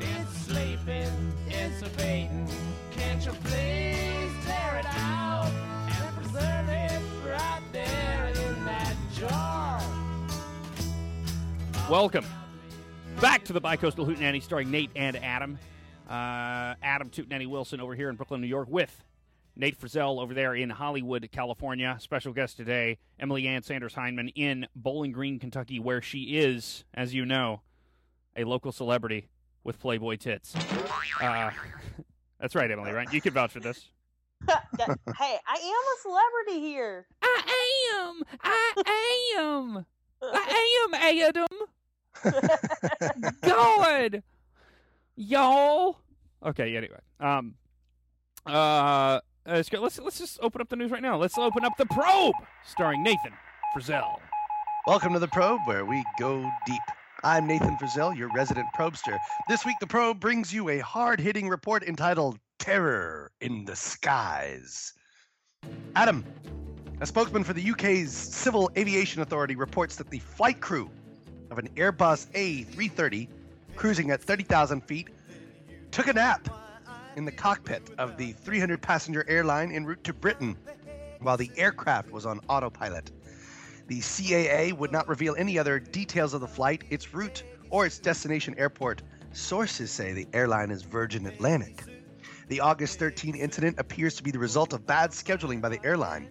It's sleeping, it's. Can't you please tear it out and preserve it right there in that jar? Welcome back to the Bicoastal Hootenanny starring Nate and Adam. Uh, Adam Tootenanny Wilson over here in Brooklyn, New York with Nate Frizzell over there in Hollywood, California. Special guest today, Emily Ann Sanders Hyndman in Bowling Green, Kentucky, where she is, as you know, a local celebrity with Playboy tits. Uh, that's right, Emily, right? You can vouch for this. hey, I am a celebrity here. I am. I am. I am Adam. God. Y'all. Okay, anyway. Um uh Uh, let's go let's let's just open up the news right now. Let's open up the probe starring Nathan Frizzell. Welcome to the probe, where we go deep. I'm Nathan Frizzell, your resident probester. This week, the probe brings you a hard-hitting report entitled "Terror in the Skies." Adam, a spokesman for the UK's Civil Aviation Authority, reports that the flight crew of an Airbus A330 cruising at 30,000 feet took a nap in the cockpit of the 300 passenger airline en route to Britain while the aircraft was on autopilot. The CAA would not reveal any other details of the flight, its route, or its destination airport. Sources say the airline is Virgin Atlantic. The August 13 incident appears to be the result of bad scheduling by the airline.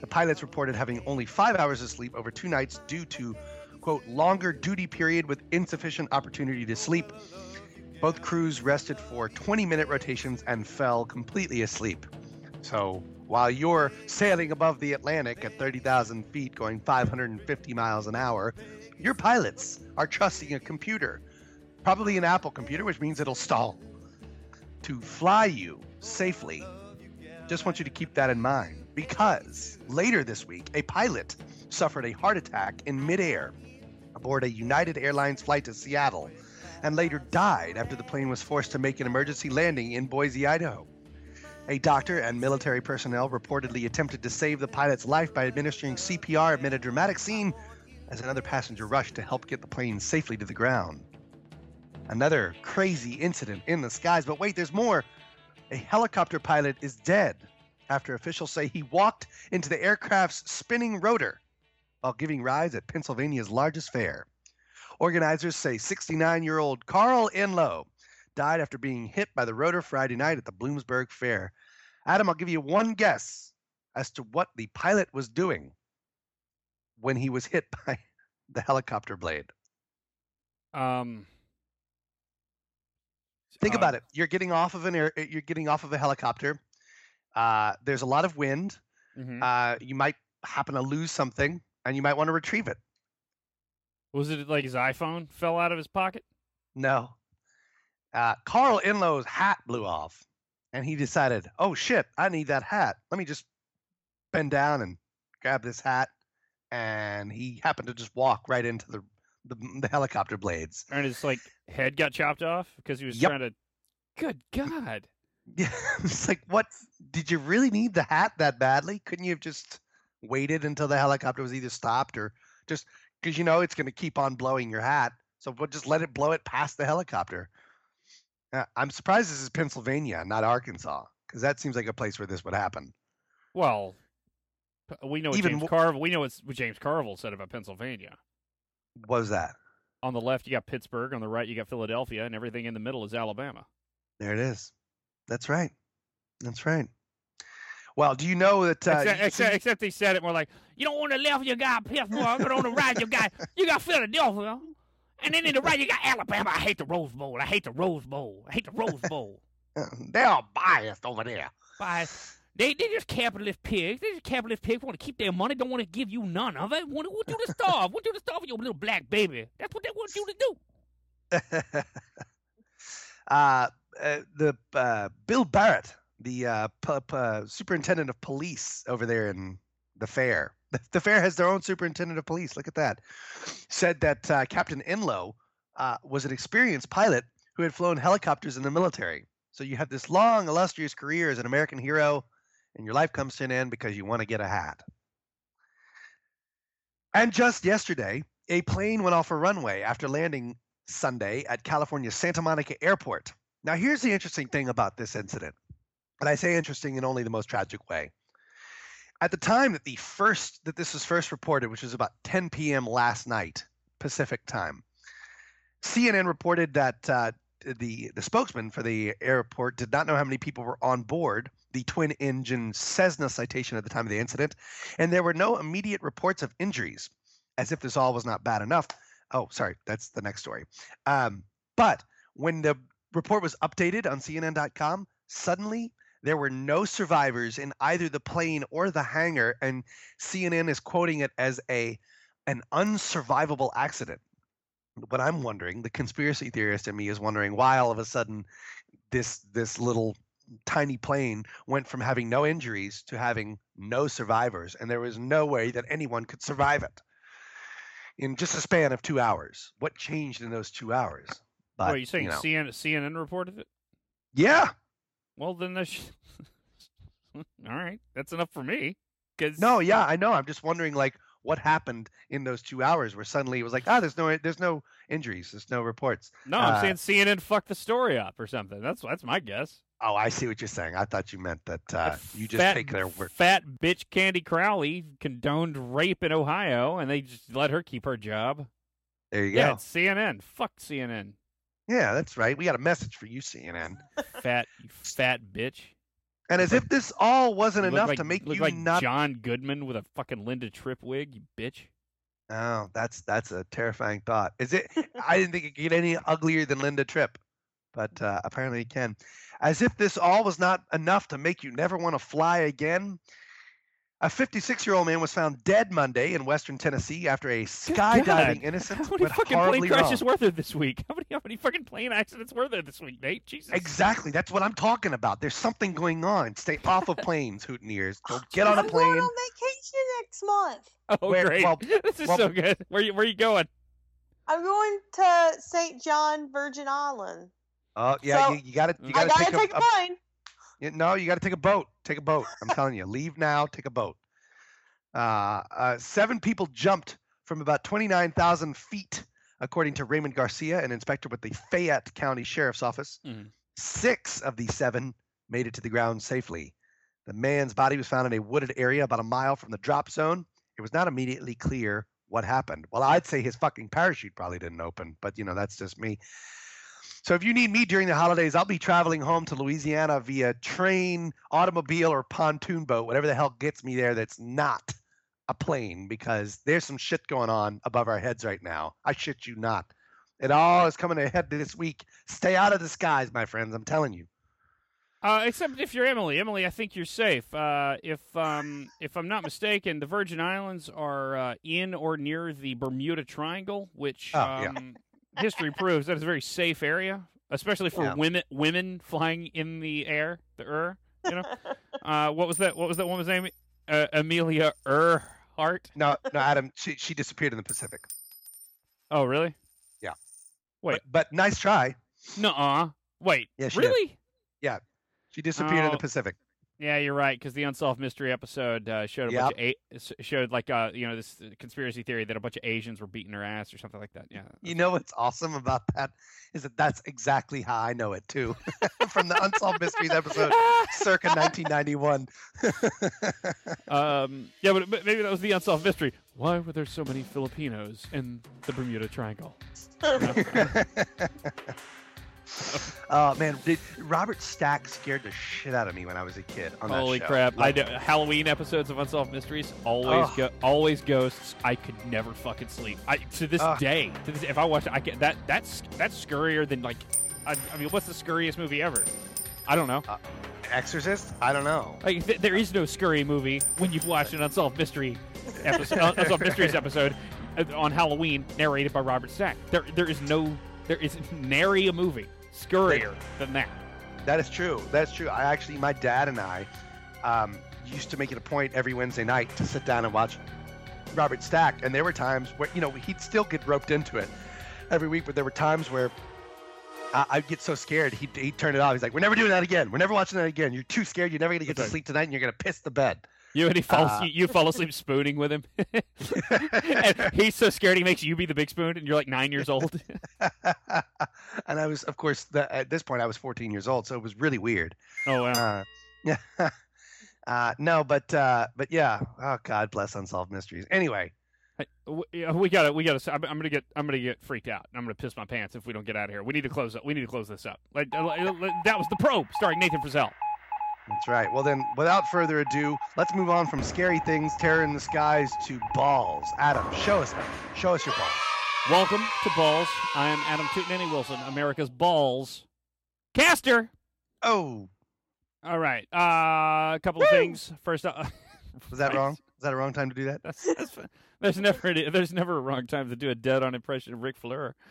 The pilots reported having only five hours of sleep over two nights due to, quote, longer duty period with insufficient opportunity to sleep. Both crews rested for 20 minute rotations and fell completely asleep. So while you're sailing above the Atlantic at 30,000 feet going 550 miles an hour, your pilots are trusting a computer, probably an Apple computer, which means it'll stall, to fly you safely. Just want you to keep that in mind because later this week, a pilot suffered a heart attack in midair aboard a United Airlines flight to Seattle and later died after the plane was forced to make an emergency landing in Boise, Idaho. A doctor and military personnel reportedly attempted to save the pilot's life by administering CPR amid a dramatic scene as another passenger rushed to help get the plane safely to the ground. Another crazy incident in the skies, but wait, there's more. A helicopter pilot is dead after officials say he walked into the aircraft's spinning rotor while giving rides at Pennsylvania's largest fair. Organizers say 69 year old Carl Enlow died after being hit by the rotor Friday night at the Bloomsburg Fair. Adam, I'll give you one guess as to what the pilot was doing when he was hit by the helicopter blade. Um Think uh, about it. You're getting off of an air. You're getting off of a helicopter. Uh, there's a lot of wind. mhm. Uh, you might happen to lose something, and you might want to retrieve it. Was it like his iPhone fell out of his pocket? No. Uh, Carl Enlow's hat blew off, and he decided, "Oh shit, I need that hat. Let me just bend down and grab this hat." And he happened to just walk right into the the, the helicopter blades. And his like head got chopped off because he was Yep. trying to Good God. Yeah, it's like, what? Did you really need the hat that badly? Couldn't you have just waited until the helicopter was either stopped or just because you know it's going to keep on blowing your hat? So we'll just let it blow it past the helicopter. Uh, I'm surprised this is Pennsylvania, not Arkansas, because that seems like a place where this would happen. Well, we know what Even James wo- Carville. We know what James Carville said about Pennsylvania. What was that? On the left, you got Pittsburgh. On the right, you got Philadelphia, and everything in the middle is Alabama. There it is. That's right. That's right. Well, do you know that? Uh, except, except, except they said it more like, you know, on the left you got Pittsburgh, but on the right you got you got Philadelphia, and then in the right you got Alabama. I hate the Rose Bowl. I hate the Rose Bowl. I hate the Rose Bowl. they're all biased over there. But they they just capitalist pigs. They just capitalist pigs want to keep their money. Don't want to give you none of it. Want, want you to starve. want you to starve your little black baby. That's what they want you to do. uh, uh, the uh, Bill Barrett, the uh, pu- pu- superintendent of police over there in the fair. The, fair has their own superintendent of police. Look at that. Said that uh, Captain Enlow uh, was an experienced pilot who had flown helicopters in the military. So you have this long, illustrious career as an American hero, and your life comes to an end because you want to get a hat. And just yesterday, a plane went off a runway after landing Sunday at California's Santa Monica Airport. Now, here's the interesting thing about this incident, and I say interesting in only the most tragic way. At the time that the first that this was first reported, which was about 10 p.m. last night Pacific time, CNN reported that uh, the the spokesman for the airport did not know how many people were on board the twin-engine Cessna citation at the time of the incident, and there were no immediate reports of injuries. As if this all was not bad enough. Oh, sorry, that's the next story. Um, but when the report was updated on CNN.com, suddenly there were no survivors in either the plane or the hangar, and CNN is quoting it as a an unsurvivable accident. But I'm wondering, the conspiracy theorist in me is wondering why all of a sudden this this little tiny plane went from having no injuries to having no survivors, and there was no way that anyone could survive it in just a span of two hours. What changed in those two hours? But, what are you saying? you know, CNN, CNN reported it. yeah, Well, then there's. All right, that's enough for me. Cause No, yeah, I know. I'm just wondering, like, what happened in those two hours where suddenly it was like, ah, there's no, there's no injuries, there's no reports. no, I'm Uh, saying CNN fucked the story up or something. That's that's my guess. Oh, I see what you're saying. I thought you meant that uh, you just fat, take their word. Fat bitch Candy Crowley condoned rape in Ohio, and they just let her keep her job. There you Yeah, go. CNN. Fuck CNN. Yeah, that's right. We got a message for you, CNN. Fat, you fat bitch. And as if this all wasn't You enough like, to make you like not. John Goodman with a fucking Linda Tripp wig. You bitch. Oh, that's that's a terrifying thought. Is it? I didn't think it could get any uglier than Linda Tripp, but uh, apparently it can. As if this all was not enough to make you never want to fly again. A 56-year-old man was found dead Monday in Western Tennessee after a skydiving God. innocent How many fucking plane crashes wrong. were there this week? How many how many fucking plane accidents were there this week, Nate? Jesus. Exactly. That's what I'm talking about. There's something going on. Stay off of planes, hootin' ears. Go oh, get on a I'm going plane. on vacation next month. Oh, Where- great. well- this is well- so good. Where you where you going? I'm going to St. John, Virgin Island. Oh yeah, So, you, you got to. You mm. I got to gotta take a, a, plane. No, you got to take a boat. Take a boat. I'm telling you, leave now. Take a boat. Uh, uh, seven people jumped from about 29,000 feet, according to Raymond Garcia, an inspector with the Fayette County Sheriff's Office. Mhm. Six of the seven made it to the ground safely. The man's body was found in a wooded area about a mile from the drop zone. It was not immediately clear what happened. Well, I'd say his fucking parachute probably didn't open, but you know, that's just me. So if you need me during the holidays, I'll be traveling home to Louisiana via train, automobile, or pontoon boat, whatever the hell gets me there that's not a plane, because there's some shit going on above our heads right now. I shit you not. It all is coming ahead this week. Stay out of the skies, my friends. I'm telling you. Uh, except if you're Emily. Emily, I think you're safe. Uh, if um, if I'm not mistaken, the Virgin Islands are uh, in or near the Bermuda Triangle, which Oh, yeah. um, history proves that is a very safe area, especially for Yeah. women women flying in the air. The er, you know. uh, what was that? What was that woman's name? Uh, Amelia Earhart. No, no, Adam. She she disappeared in the Pacific. Oh, really? Yeah. Wait. But, but nice try. Nuh-uh. Wait. Really? Yeah, she did. really? She disappeared in Oh. the Pacific. Yeah, you're right. Because the unsolved mystery episode uh, showed a bunch of Yep. a- showed like uh, you know this conspiracy theory that a bunch of Asians were beating her ass or something like that. Yeah. You know what's awesome about that is that that's exactly how I know it too, from the Unsolved Mysteries episode, circa 1991. Um, yeah, but, but maybe that was the unsolved mystery. Why were there so many Filipinos in the Bermuda Triangle? oh man, did, Robert Stack scared the shit out of me when I was a kid. On that Holy crap! Like, I do, Halloween episodes of Unsolved Mysteries always go, always ghosts. I could never fucking sleep. I to this day, to this, if I watch it, I get that that's that's scurrier than like. I, I mean, what's the scurriest movie ever? I don't know. Exorcist? I don't know. Like, th- there is no scurry movie when you've watched an Unsolved Mystery episode, uh, Unsolved Mysteries episode uh, on Halloween, narrated by Robert Stack. There, there is no, there is nary a movie scurrier than that. That is true. That's true. I actually, my dad and I um, used to make it a point every Wednesday night to sit down and watch Robert Stack. And there were times where, you know, he'd still get roped into it every week, but there were times where I- I'd get so scared. He'd, he'd turn it off. He's like, We're never doing that again. We're never watching that again. You're too scared. You're never going to get to sleep tonight and you're going to piss the bed. You and he falls, Uh, you, you fall asleep spooning with him. and he's so scared he makes you be the big spoon, and you're like nine years old. and I was, of course, the, at this point, I was 14 years old. So it was really weird. oh wow! Uh, yeah. Uh, no, but uh, but yeah. Oh God bless unsolved mysteries. Anyway, Hey, we gotta, we gotta. I'm, I'm gonna get, I'm gonna get freaked out. I'm gonna piss my pants if we don't get out of here. We need to close up. We need to close this up. Like like, uh, that was the probe, starring Nathan Frizzell. That's right. Well then, without further ado, let's move on from scary things, terror in the skies, to balls. Adam, show us, show us your balls. Welcome to Balls. I am Adam Tootinanny Wilson, America's Balls caster. Oh, All right, uh, a couple of things. First, uh, was that wrong? Was that a wrong time to do that? That's, that's fine. There's never there's never a wrong time to do a dead on impression of Ric Flair.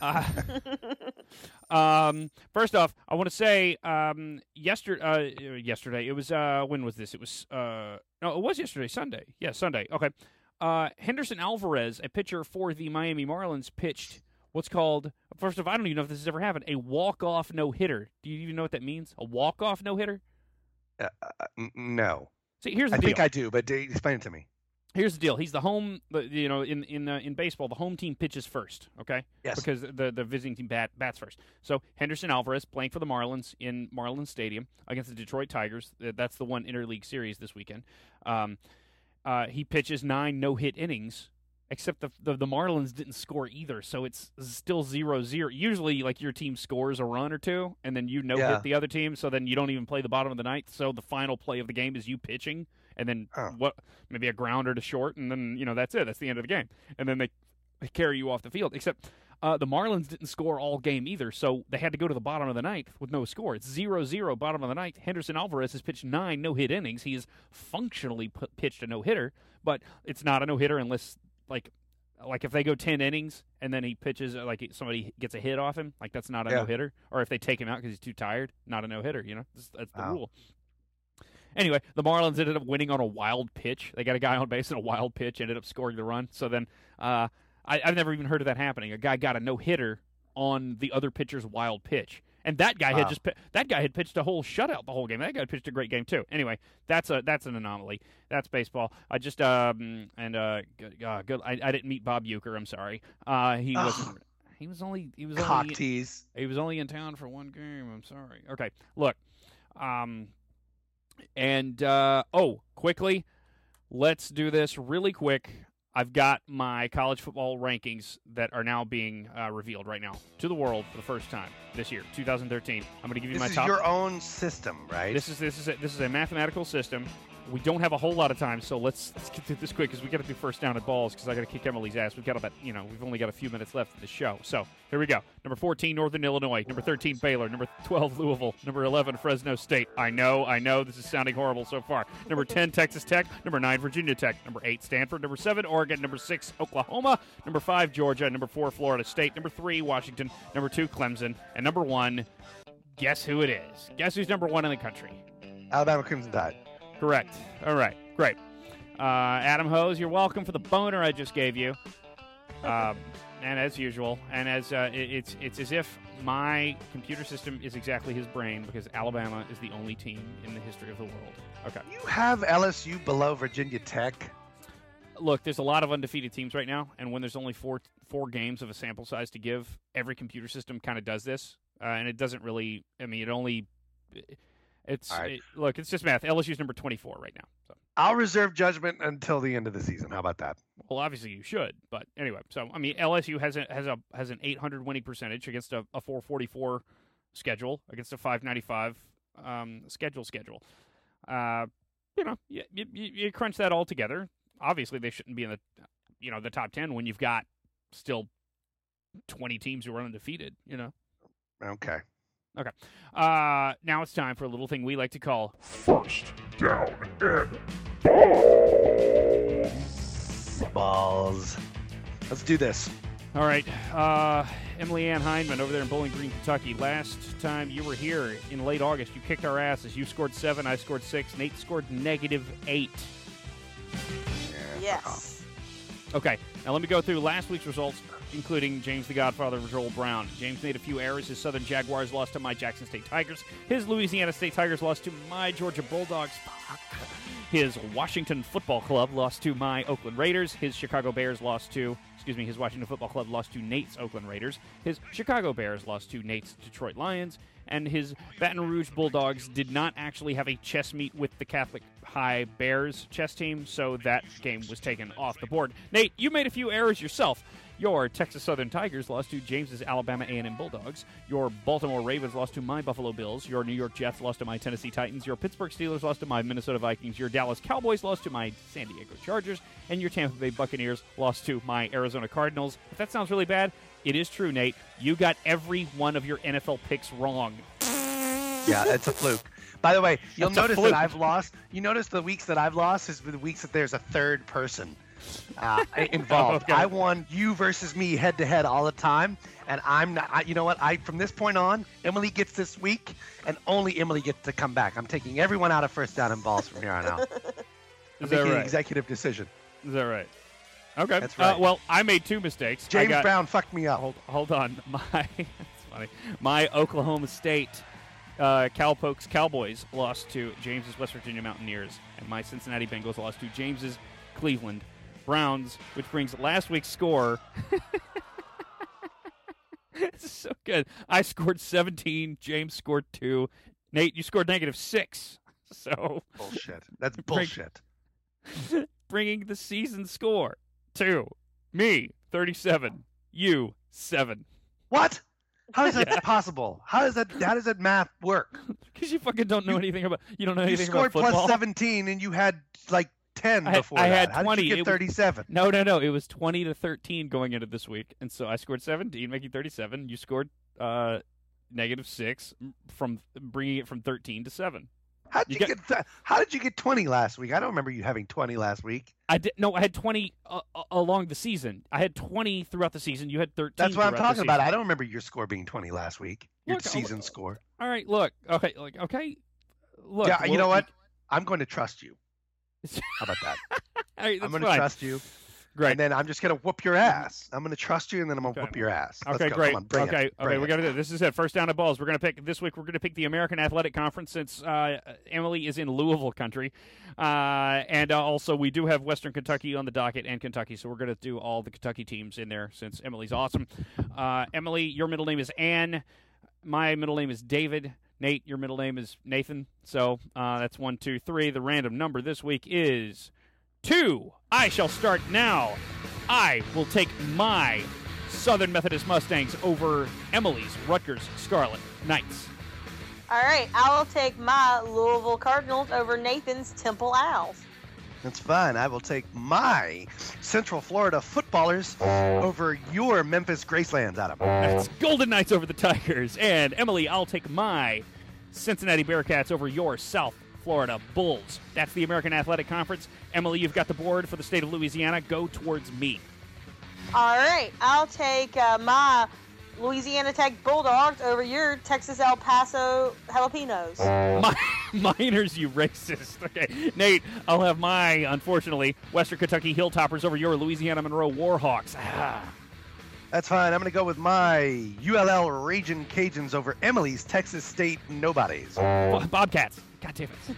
Uh, um, first off, I want to say um, yesterday. Uh, yesterday, it was uh, when was this? It was uh, no, it was yesterday, Sunday. Yeah, Sunday. Okay. Uh, Henderson Alvarez, a pitcher for the Miami Marlins, pitched what's called. First off, I don't even know if this has ever happened. A walk off no hitter. Do you even know what that means? A walk off no hitter. Uh, uh, n- no, See, here's the I deal. think I do, but explain it to me. Here's the deal. He's the home. You know, in in uh, in baseball, the home team pitches first. Okay. Yes. Because the the visiting team bat, bats first. So Henderson Alvarez playing for the Marlins in Marlins Stadium against the Detroit Tigers. That's the one interleague series this weekend. Um, uh, he pitches nine no hit innings. Except the, the the Marlins didn't score either, so it's still zero zero. Usually, like your team scores a run or two, and then you no Yeah. hit the other team, so then you don't even play the bottom of the ninth. So the final play of the game is you pitching, and then Huh. what? Maybe a grounder to short, and then you know that's it. That's the end of the game, and then they, they carry you off the field. Except uh, the Marlins didn't score all game either, so they had to go to the bottom of the ninth with no score. It's 0-0 bottom of the ninth. Henderson Alvarez has pitched nine no hit innings. He has functionally put, pitched a no hitter, but it's not a no hitter unless like like if they go 10 innings and then he pitches uh, like somebody gets a hit off him like that's not a Yeah. no hitter or if they take him out because he's too tired not a no hitter you know that's, that's the Wow. rule anyway the marlins ended up winning on a wild pitch they got a guy on base in a wild pitch ended up scoring the run so then uh, I, i've never even heard of that happening a guy got a no hitter on the other pitcher's wild pitch and that guy had just that guy had pitched a whole shutout the whole game. That guy pitched a great game too. Anyway, that's a that's an anomaly. That's baseball. I just um and uh good, uh, good I, I didn't meet Bob Uecker. I'm sorry. Uh, he wasn't. He was only he was Cock only tease. he was only in town for one game. I'm sorry. Okay, look, um, and uh, oh, quickly, let's do this really quick. I've got my college football rankings that are now being uh, revealed right now to the world for the first time this year, 2013. I'm going to give you This my is top. your own system, right? This is this is a, this is a mathematical system. We don't have a whole lot of time, so let's let's get this quick because we got to do first down at balls because I got to kick Emily's ass. We've got about you know we've only got a few minutes left of the show. So here we go. Number 14, Northern Illinois. Number 13, Baylor. Number 12, Louisville. Number 11, Fresno State. I know, I know, this is sounding horrible so far. Number 10, Texas Tech. Number 9, Virginia Tech. Number 8, Stanford. Number 7, Oregon. Number 6, Oklahoma. Number 5, Georgia. Number 4, Florida State. Number 3, Washington. Number 2, Clemson. And number 1, guess who it is? Guess who's number 1 in the country? Alabama Crimson Tide. Correct. All right. Great. Uh, Adam Hose, you're welcome for the boner I just gave you. um, and as usual, and as uh, it, it's it's as if my computer system is exactly his brain because Alabama is the only team in the history of the world. Okay. You have LSU below Virginia Tech. Look, there's a lot of undefeated teams right now, and when there's only four four games of a sample size to give, every computer system kind of does this, uh, and it doesn't really. I mean, it only. It's right. it- look, it's just math. LSU's number 24 right now. So, I'll reserve judgment until the end of the season. How about that? well, obviously you should, but anyway. So, I mean, LSU has a has a has an 800 winning percentage against a, a 444 schedule against a 595 um, schedule schedule. Uh, you know, you, you, you crunch that all together. Obviously, they shouldn't be in the you know the top 10 when you've got still 20 teams who are undefeated. You know. Okay. Okay. Uh, now it's time for a little thing we like to call First down and Balls. Let's do this. All right, uh, Emily Ann Hyndman over there in Bowling Green, Kentucky. Last time you were here in late August, you kicked our asses. You scored seven, I scored six. Nate scored negative eight. Yes. Okay, now let me go through last week's results, including James the Godfather of Joel Brown. James made a few errors. His Southern Jaguars lost to my Jackson State Tigers. His Louisiana State Tigers lost to my Georgia Bulldogs. His Washington Football Club lost to my Oakland Raiders. His Chicago Bears lost to, excuse me, his Washington Football Club lost to Nate's Oakland Raiders. His Chicago Bears lost to Nate's Detroit Lions. And his Baton Rouge Bulldogs did not actually have a chess meet with the Catholic High Bears chess team, so that game was taken off the board. Nate, you made a few errors yourself. Your Texas Southern Tigers lost to James's Alabama A&M Bulldogs. Your Baltimore Ravens lost to my Buffalo Bills. Your New York Jets lost to my Tennessee Titans. Your Pittsburgh Steelers lost to my Minnesota Vikings. Your Dallas Cowboys lost to my San Diego Chargers. And your Tampa Bay Buccaneers lost to my Arizona Cardinals. If that sounds really bad, it is true, Nate. You got every one of your NFL picks wrong. Yeah, it's a fluke. By the way, you'll That's notice that I've lost. You notice the weeks that I've lost is the weeks that there's a third person uh, involved. Okay. I won you versus me head to head all the time, and I'm not. I, you know what? I from this point on, Emily gets this week, and only Emily gets to come back. I'm taking everyone out of first down and balls from here on out. Is that making an right? executive decision. Is that right? Okay. That's Uh, right. well, I made two mistakes. James got- Brown fucked me up. Hold, hold on. My that's funny. My Oklahoma State uh, Cowpokes Cowboys lost to James's West Virginia Mountaineers, and my Cincinnati Bengals lost to James's Cleveland Browns, which brings last week's score. this is so good. I scored 17. James scored two. Nate, you scored negative six. So Bullshit. That's Break- bullshit. bringing the season score to me 37, you seven. What? How is that Yeah. possible? How does that? How does that math work? Because you fucking don't know anything about you don't know You anything scored about football. plus 17 and you had like 10 I before I that. had How 20. Did you get 37. No, no, no. It was twenty to thirteen going into this week, and so I scored seventeen, making thirty-seven. You scored uh, negative six from bringing it from thirteen to seven. How did You you, got- get? Th- how did you get 20 last week? I don't remember you having 20 last week. I did no. I had twenty uh, uh, along the season. I had twenty throughout the season. You had thirteen. That's what I'm talking about. I don't remember your score being 20 last week. Your Look, season score. All right, look. Okay, like okay. Look. yeah, you know what? I'm going to trust you. How about that? Right, I'm going to trust you, Great. and then I'm just going to whoop your ass. I'm going to trust you, and then I'm going to Okay. whoop your ass. Let's Okay, go. great. On, okay, it. okay, we it. got to do this. Is it. First down at balls. We're going to pick this week. We're going to pick the American Athletic Conference since uh, Emily is in Louisville country, uh, and uh, also we do have Western Kentucky on the docket and Kentucky, so we're going to do all the Kentucky teams in there since Emily's awesome. Uh, Emily, your middle name is Ann. My middle name is David. Nate, your middle name is Nathan. So uh, that's one, two, three. The random number this week is two. I shall start now. I will take my Southern Methodist Mustangs over Emily's Rutgers Scarlet Knights. All right, I will take my Louisville Cardinals over Nathan's Temple Owls. That's fine. I will take my Central Florida footballers over your Memphis Gracelands, Adam. That's Golden Knights over the Tigers. And Emily, I'll take my Cincinnati Bearcats over your South Florida Bulls. That's the American Athletic Conference. Emily, you've got the board for the state of Louisiana. Go towards me. All right, I'll take uh, my Louisiana Tech Bulldogs over your Texas El Paso Jalapenos. My, miners, you racist. Okay, Nate, I'll have my, unfortunately, Western Kentucky Hilltoppers over your Louisiana Monroe Warhawks. Ah. That's fine. I'm going to go with my ULL Raging Cajuns over Emily's Texas State Nobodies. Bobcats. God damn it.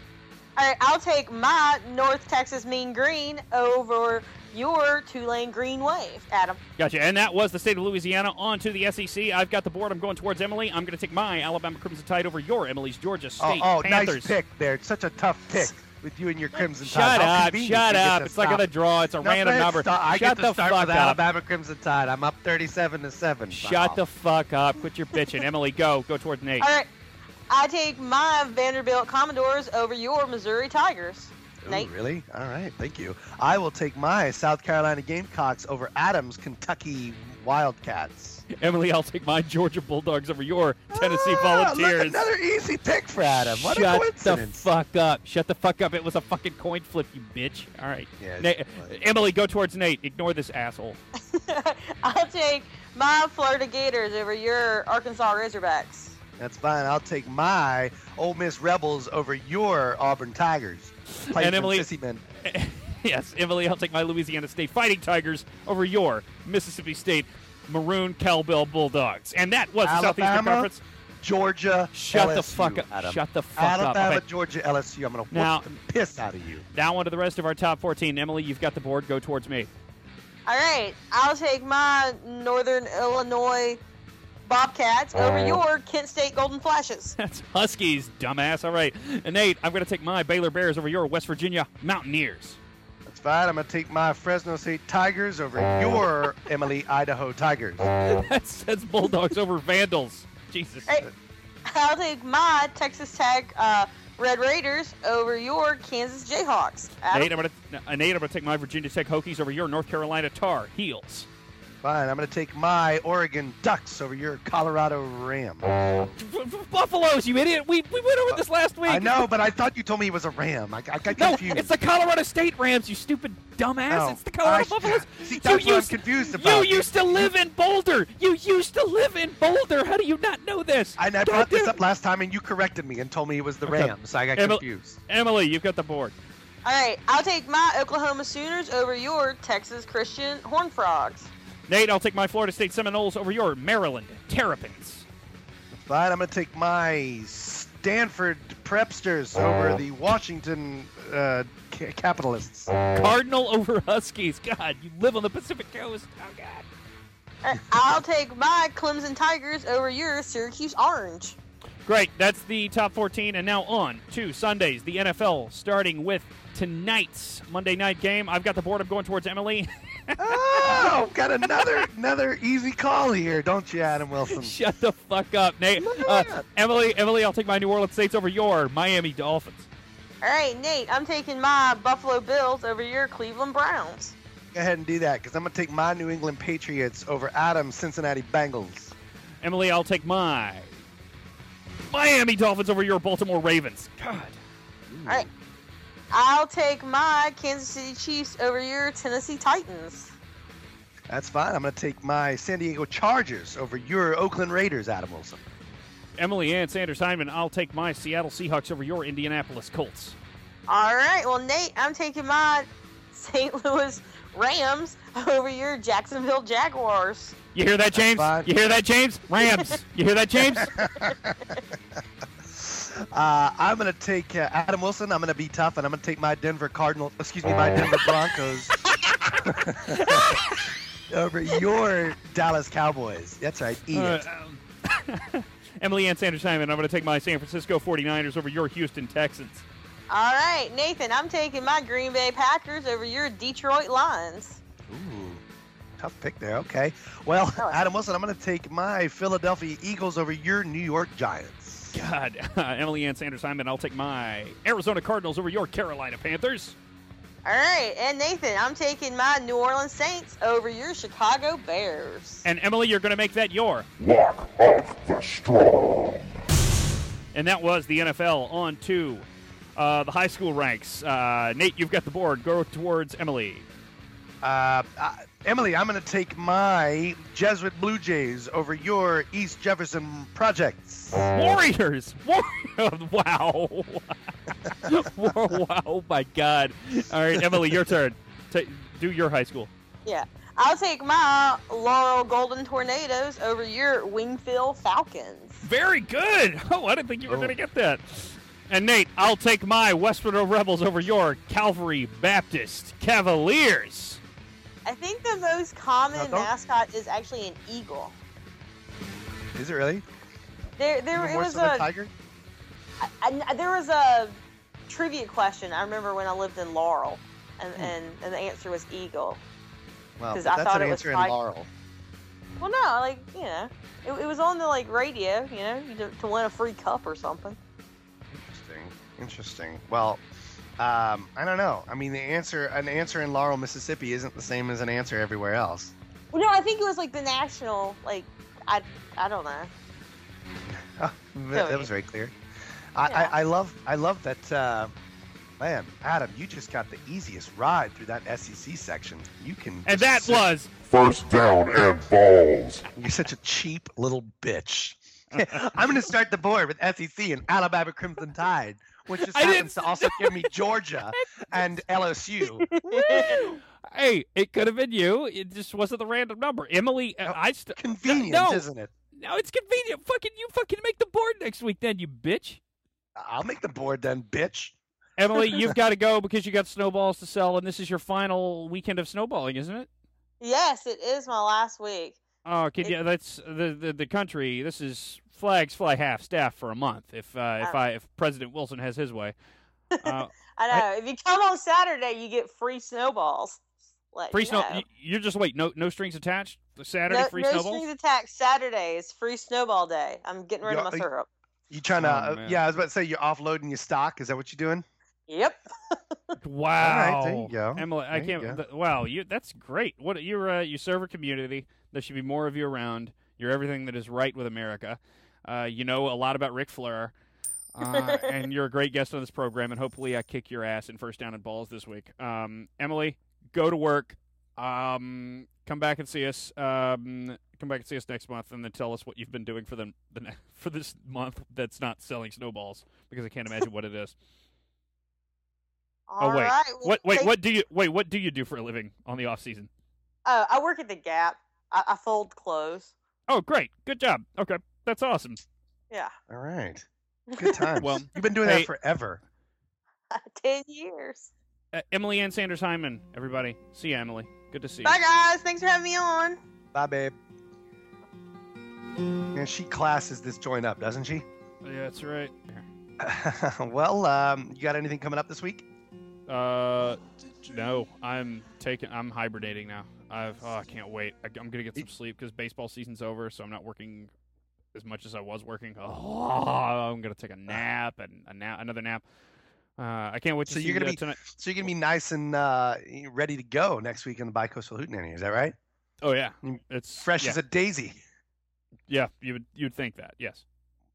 All right, I'll take my North Texas Mean Green over your Tulane Green Wave, Adam. Gotcha. And that was the state of Louisiana. On to the SEC. I've got the board. I'm going towards Emily. I'm going to take my Alabama Crimson Tide over your Emily's Georgia Oh, State oh Panthers. nice pick there. It's such a tough pick with you and your Crimson Shut Tide. How up! Shut up! to It's like stop. a draw. It's a No, random let's number. start- I Shut get the to start fuck with up. Alabama Crimson Tide. I'm up 37 to seven. Shut the fuck up. Quit your bitching. Emily, go. Go towards Nate. All right, I take my Vanderbilt Commodores over your Missouri Tigers. Ooh, Nate. really? All right, thank you. I will take my South Carolina Gamecocks over Adams Kentucky Wildcats. Emily, I'll take my Georgia Bulldogs over your Tennessee Ah, look, Volunteers. another easy pick for Adam. What a Shut the fuck up. Shut the fuck up. It was a fucking coin flip, you bitch. All right. Yeah, Na- Emily, go towards Nate. Ignore this asshole. I'll take my Florida Gators over your Arkansas Razorbacks. That's fine. I'll take my Ole Miss Rebels over your Auburn Tigers. Playing And Emily- Sissy men. yes, Emily, I'll take my Louisiana State Fighting Tigers over your Mississippi State Maroon Cowbell Bulldogs. And that was the Southeastern Conference. Georgia. Shut the fuck up. Adam. Shut the fuck Alabama, up. Okay. Georgia, LSU. I'm gonna whoop Now- the piss out of you. Now on to the rest of our top 14. Emily, you've got the board. Go towards me. All right, I'll take my Northern Illinois Bobcats over your Kent State Golden Flashes. That's Huskies, dumbass. All right. And Nate, I'm going to take my Baylor Bears over your West Virginia Mountaineers. That's fine. I'm gonna take my Fresno State Tigers over your Emily Idaho Tigers. That's, that's Bulldogs over Vandals. Jesus. Hey. I'll take my Texas Tech uh, Red Raiders over your Kansas Jayhawks. Adam? Nate, I'm going to uh, Nate, I'm going to take my Virginia Tech Hokies over your North Carolina Tar Heels. Fine. I'm gonna take my Oregon Ducks over your Colorado Rams. Buffaloes, you idiot. We, we went over this last week. I know, but I thought you told me it was a Ram. I, I got No, it's the Colorado State Rams, you stupid dumbass. No. It's the Colorado I- Buffaloes. See, You that's what I'm used- confused You used to live in Boulder. You used to live in Boulder. How do you not know this? And I God brought this up last time, and you corrected me and told me it was the Okay. Rams. So I got Emil- confused. Emily, you've got the board. All right, I'll take my Oklahoma Sooners over your Texas Christian Horned Frogs. Nate, I'll take my Florida State Seminoles over your Maryland Terrapins. Fine. I'm gonna take my Stanford Prepsters over the Washington uh, ca- Capitalists. Cardinal over Huskies. God, you live on the Pacific Coast. Oh, God. I'll take my Clemson Tigers over your Syracuse Orange. Great. That's the top 14. And now on to Sundays, the NFL, starting with tonight's Monday night game. I've got the board. I'm going towards Emily. oh, got another another easy call here, don't you, Adam Wilson? Shut the fuck up, Nate. Uh, Emily, Emily, I'll take my New Orleans Saints over your Miami Dolphins. All right, Nate, I'm taking my Buffalo Bills over your Cleveland Browns. Go ahead and do that, because I'm gonna take my New England Patriots over Adam's Cincinnati Bengals. Emily, I'll take my Miami Dolphins over your Baltimore Ravens. God. All right, I'll take my Kansas City Chiefs over your Tennessee Titans. That's fine. I'm gonna take my San Diego Chargers over your Oakland Raiders, Adam Wilson. Emily Ann Sanders Hyndman, I'll take my Seattle Seahawks over your Indianapolis Colts. All right, well, Nate, I'm taking my St. Louis Rams over your Jacksonville Jaguars. You hear that, James? fine. You hear that, James? Rams. you hear that, James? Uh, I'm gonna take uh, Adam Wilson. I'm gonna be tough, and I'm gonna take my Denver Cardinals. Excuse me, my Denver Broncos over your Dallas Cowboys. That's right. Eat it. Uh, um, Emily Ann Sanders Simon. I'm going to take my San Francisco 49ers over your Houston Texans. All right, Nathan, I'm taking my Green Bay Packers over your Detroit Lions. Ooh, tough pick there. Okay. Well, Adam Wilson, I'm gonna take my Philadelphia Eagles over your New York Giants. God, Emily Ann Sanders Hyndman, I'll take my Arizona Cardinals over your Carolina Panthers. All right, and Nathan, I'm taking my New Orleans Saints over your Chicago Bears. And Emily, you're going to make that your. Walk of the Strong. And that was the NFL on to uh, the high school ranks. Uh, Nate, you've got the board. Go towards Emily. Uh, I, Emily, I'm going to take my Jesuit Blue Jays over your East Jefferson Projects. Warriors. War- wow. wow. Oh my God. All right, Emily, your turn. Ta do your high school. Yeah. I'll take my Laurel Golden Tornadoes over your Wingfield Falcons. Very good. Oh, I didn't think you were Oh. going to get that. And Nate, I'll take my Westboro Rebels over your Calvary Baptist Cavaliers. I think the most common mascot is actually an eagle. Is it really? There, there Even it was than a, tiger? I- I- there was a trivia question. I remember when I lived in Laurel, and Hmm. and, and the answer was eagle. Well, I that's thought an it was answer in. Laurel. Well, no, like you know, it, it was on the like radio, you know, to, to win a free cup or something. Interesting. Interesting. Well, um, I don't know. I mean, the answer, an answer in Laurel, Mississippi, isn't the same as an answer everywhere else. Well, no, I think it was like the national, like I, I don't know. Oh, that, that was very clear. I, Yeah. I, I love, I love that. Uh, man, Adam, you just got the easiest ride through that SEC section. You can. And that sit- was First down and balls. You're such a cheap little bitch. I'm going to start the board with SEC and Alabama Crimson Tide, which just I happens to also give me Georgia and LSU. Hey, it could have been you. It just wasn't the random number. Emily, uh, I st- Convenient, no, isn't it? no, it's convenient. Fucking you, fucking make the board next week, then you bitch. I'll make the board then, bitch. Emily, you've got to go because you got snowballs to sell, and this is your final weekend of snowballing, isn't it? Yes, it is my last week. Oh, can you? That's the, the the country. This is flags fly half staff for a month. If uh, if Oh. I if President Wilson has his way, uh, I know. if you come on Saturday, you get free snowballs. Let free you snow. know. you- You're just wait. No no strings attached. Saturday no, free no snowballs. strings attached. Saturday is free snowball day. I'm getting rid of Yeah, my syrup. You trying to? Oh, uh, yeah, I was about to say you're offloading your stock. Is that what you're doing? Yep. Wow. there you go. Emily, I There you can't. go. th- wow, you that's great. What you're uh, you serve a community. There should be more of you around. You're everything that is right with America. Uh, you know a lot about Ric Flair. Uh, and you're a great guest on this program, and hopefully I kick your ass in first down and balls this week. Um, Emily, go to work. Um, come back and see us. Um, come back and see us next month, and then tell us what you've been doing for the, the ne- for this month that's not selling snowballs because I can't imagine what it is. All oh wait, right, what? Wait, what do you? Wait, what do you do for a living on the off season? Oh, I work at the Gap. I, I fold clothes. Oh, great, good job. Okay, that's awesome. Yeah, All right. Good time. Well, you've been doing hey- that forever. ten years. Uh, Emily Ann Sanders Hyndman, everybody. See you, Emily. Good to see you. Bye, guys. Thanks for having me on. Bye, babe. And she classes this joint up, doesn't she? Yeah, that's right. well, um, you got anything coming up this week? Uh, no, I'm taking. I'm hibernating now. I've. Oh, I can't wait. I, I'm gonna get some sleep because baseball season's over, so I'm not working as much as I was working. Oh, I'm gonna take a nap and a nap, another nap. Uh, I can't wait to So see you're gonna be tonight. so you're gonna be nice and uh, ready to go next week in the Bicoastal Hootenanny. Is that right? Oh yeah, Mm, it's Fresh yeah, as a daisy. yeah. You would you'd think that. Yes.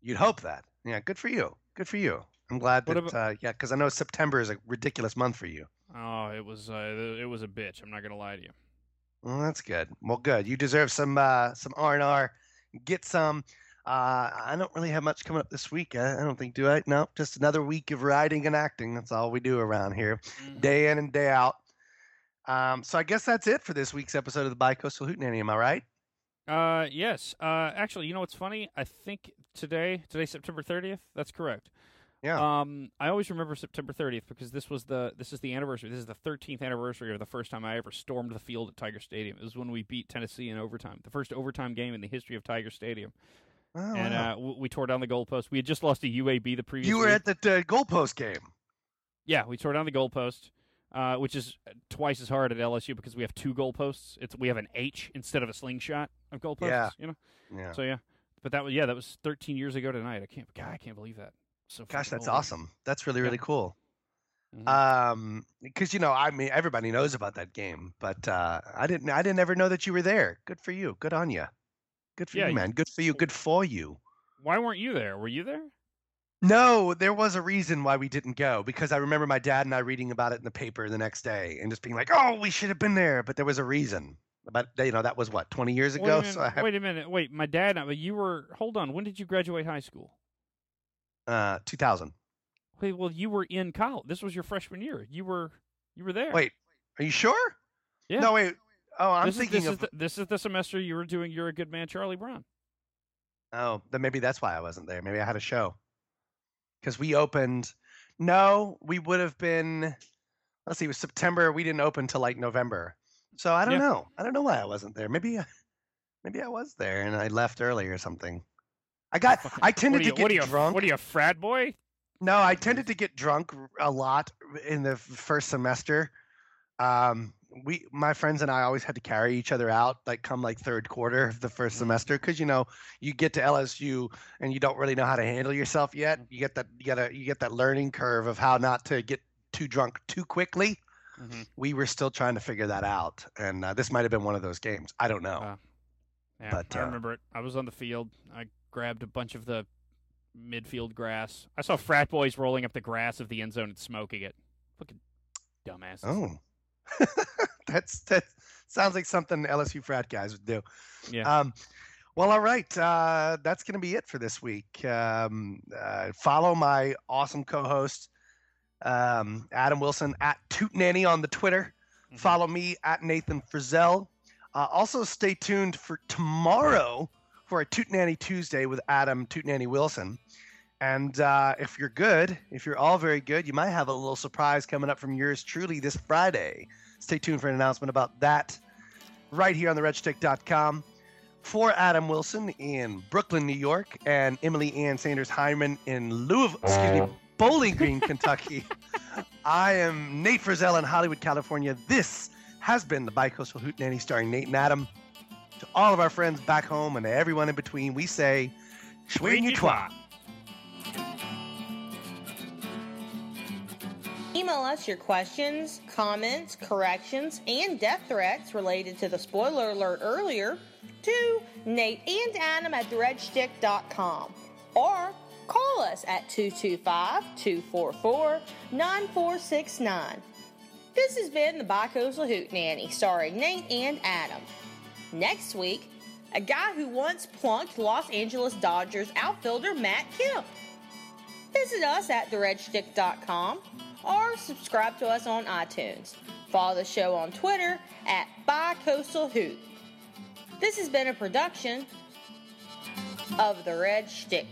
You'd hope that. Yeah, good for you. Good for you. I'm glad that. about- uh, yeah, because I know September is a ridiculous month for you. Oh, it was uh, it was a bitch. I'm not gonna lie to you. Well, that's good. Well, good. You deserve some uh, some R and R. Get some. Uh, I don't really have much coming up this week. I, I don't think, do I? No, just another week of writing and acting. That's all we do around here, Mm-hmm. day in and day out. Um, so I guess that's it for this week's episode of the Bicoastal Hootenanny. Am I right? Uh, yes. Uh, actually, you know what's funny? I think today, today September 30th. That's correct. Yeah. Um, I always remember September 30th because this was the this is the anniversary. This is the 13th anniversary of the first time I ever stormed the field at Tiger Stadium. It was when we beat Tennessee in overtime, the first overtime game in the history of Tiger Stadium. Oh, and wow. uh, we tore down the goalpost. We had just lost to UAB the previous. you were week. at the uh, goalpost game. Yeah, we tore down the goalpost, uh, which is twice as hard at LSU because we have two goalposts. It's we have an H instead of a slingshot of goalposts. Yeah. You know. Yeah. So yeah, but that was yeah, that was 13 years ago tonight. I can't, God, I can't believe that. So Gosh, that's old. awesome. That's really really cool. Mhm. Um, because you know, I mean, everybody knows about that game, but uh, I didn't. I didn't ever know that you were there. Good for you. Good on you. Good for Yeah, you, man. Good for you. Good for you. Why weren't you there? Were you there? No, there was a reason why we didn't go because I remember my dad and I reading about it in the paper the next day and just being like, "Oh, we should have been there," but there was a reason. but you know that was what 20 years Wait ago. a minute. So I have, wait a minute. Wait, my dad. But you were. Hold on. When did you graduate high school? Uh, 2000. Wait, well, you were in college. This was your freshman year. You were. You were there. Wait, are you sure? Yeah. No, wait. Oh, I'm this thinking is, this of. Is the, this is the semester you were doing. You're a good man, Charlie Brown. Oh, then maybe that's why I wasn't there. Maybe I had a show. Because we opened. No, we would have been. Let's see. It was September. We didn't open till like November. So I don't Yeah. know. I don't know why I wasn't there. Maybe. Maybe I was there and I left early or something. I got. I tended you, to get what you, drunk. What are you, a frat boy? No, I tended to get drunk a lot in the first semester. Um, we, my friends and I, always had to carry each other out, like come like third quarter of the first semester, because you know you get to LSU and you don't really know how to handle yourself yet. You get that, you get a, you get that learning curve of how not to get too drunk too quickly. Mm-hmm. We were still trying to figure that out, and uh, this might have been one of those games. I don't know. Uh, Yeah, But, I uh, remember it. I was on the field. I grabbed a bunch of the midfield grass. I saw frat boys rolling up the grass of the end zone and smoking it. Fucking dumbasses. Oh, that's that sounds like something LSU frat guys would do. Yeah. Um, well, all right. Uh, that's going to be it for this week. Um, uh, follow my awesome co-host um, Adam Wilson at Toot Nanny on the Twitter. Follow me at Nathan Frizzell. Uh, also, stay tuned for tomorrow for a Toot Nanny Tuesday with Adam Toot Nanny Wilson. And uh, if you're good, if you're all very good, you might have a little surprise coming up from yours truly this Friday. Stay tuned for an announcement about that right here on the theredshtick.com. For Adam Wilson in Brooklyn, New York, and Emily Ann Sanders Hyndman in Louisville, excuse me, Bowling Green, Kentucky. I am Nate Frizzell in Hollywood, California. This has been the Bicoastal Hootenanny starring Nate and Adam. To all of our friends back home and everyone in between, we say, Schwing you twat. Email us your questions, comments, corrections, and death threats related to the spoiler alert earlier to Nate and Adam at theredshtick.com or call us at 225 244 9469. This has been the Bicoastal Hootenanny starring Nate and Adam. Next week, a guy who once plunked Los Angeles Dodgers outfielder Matt Kemp. Visit us at theredshtick.com or subscribe to us on iTunes. Follow the show on Twitter at BiCoastalHoot. This has been a production of The Red Shtick.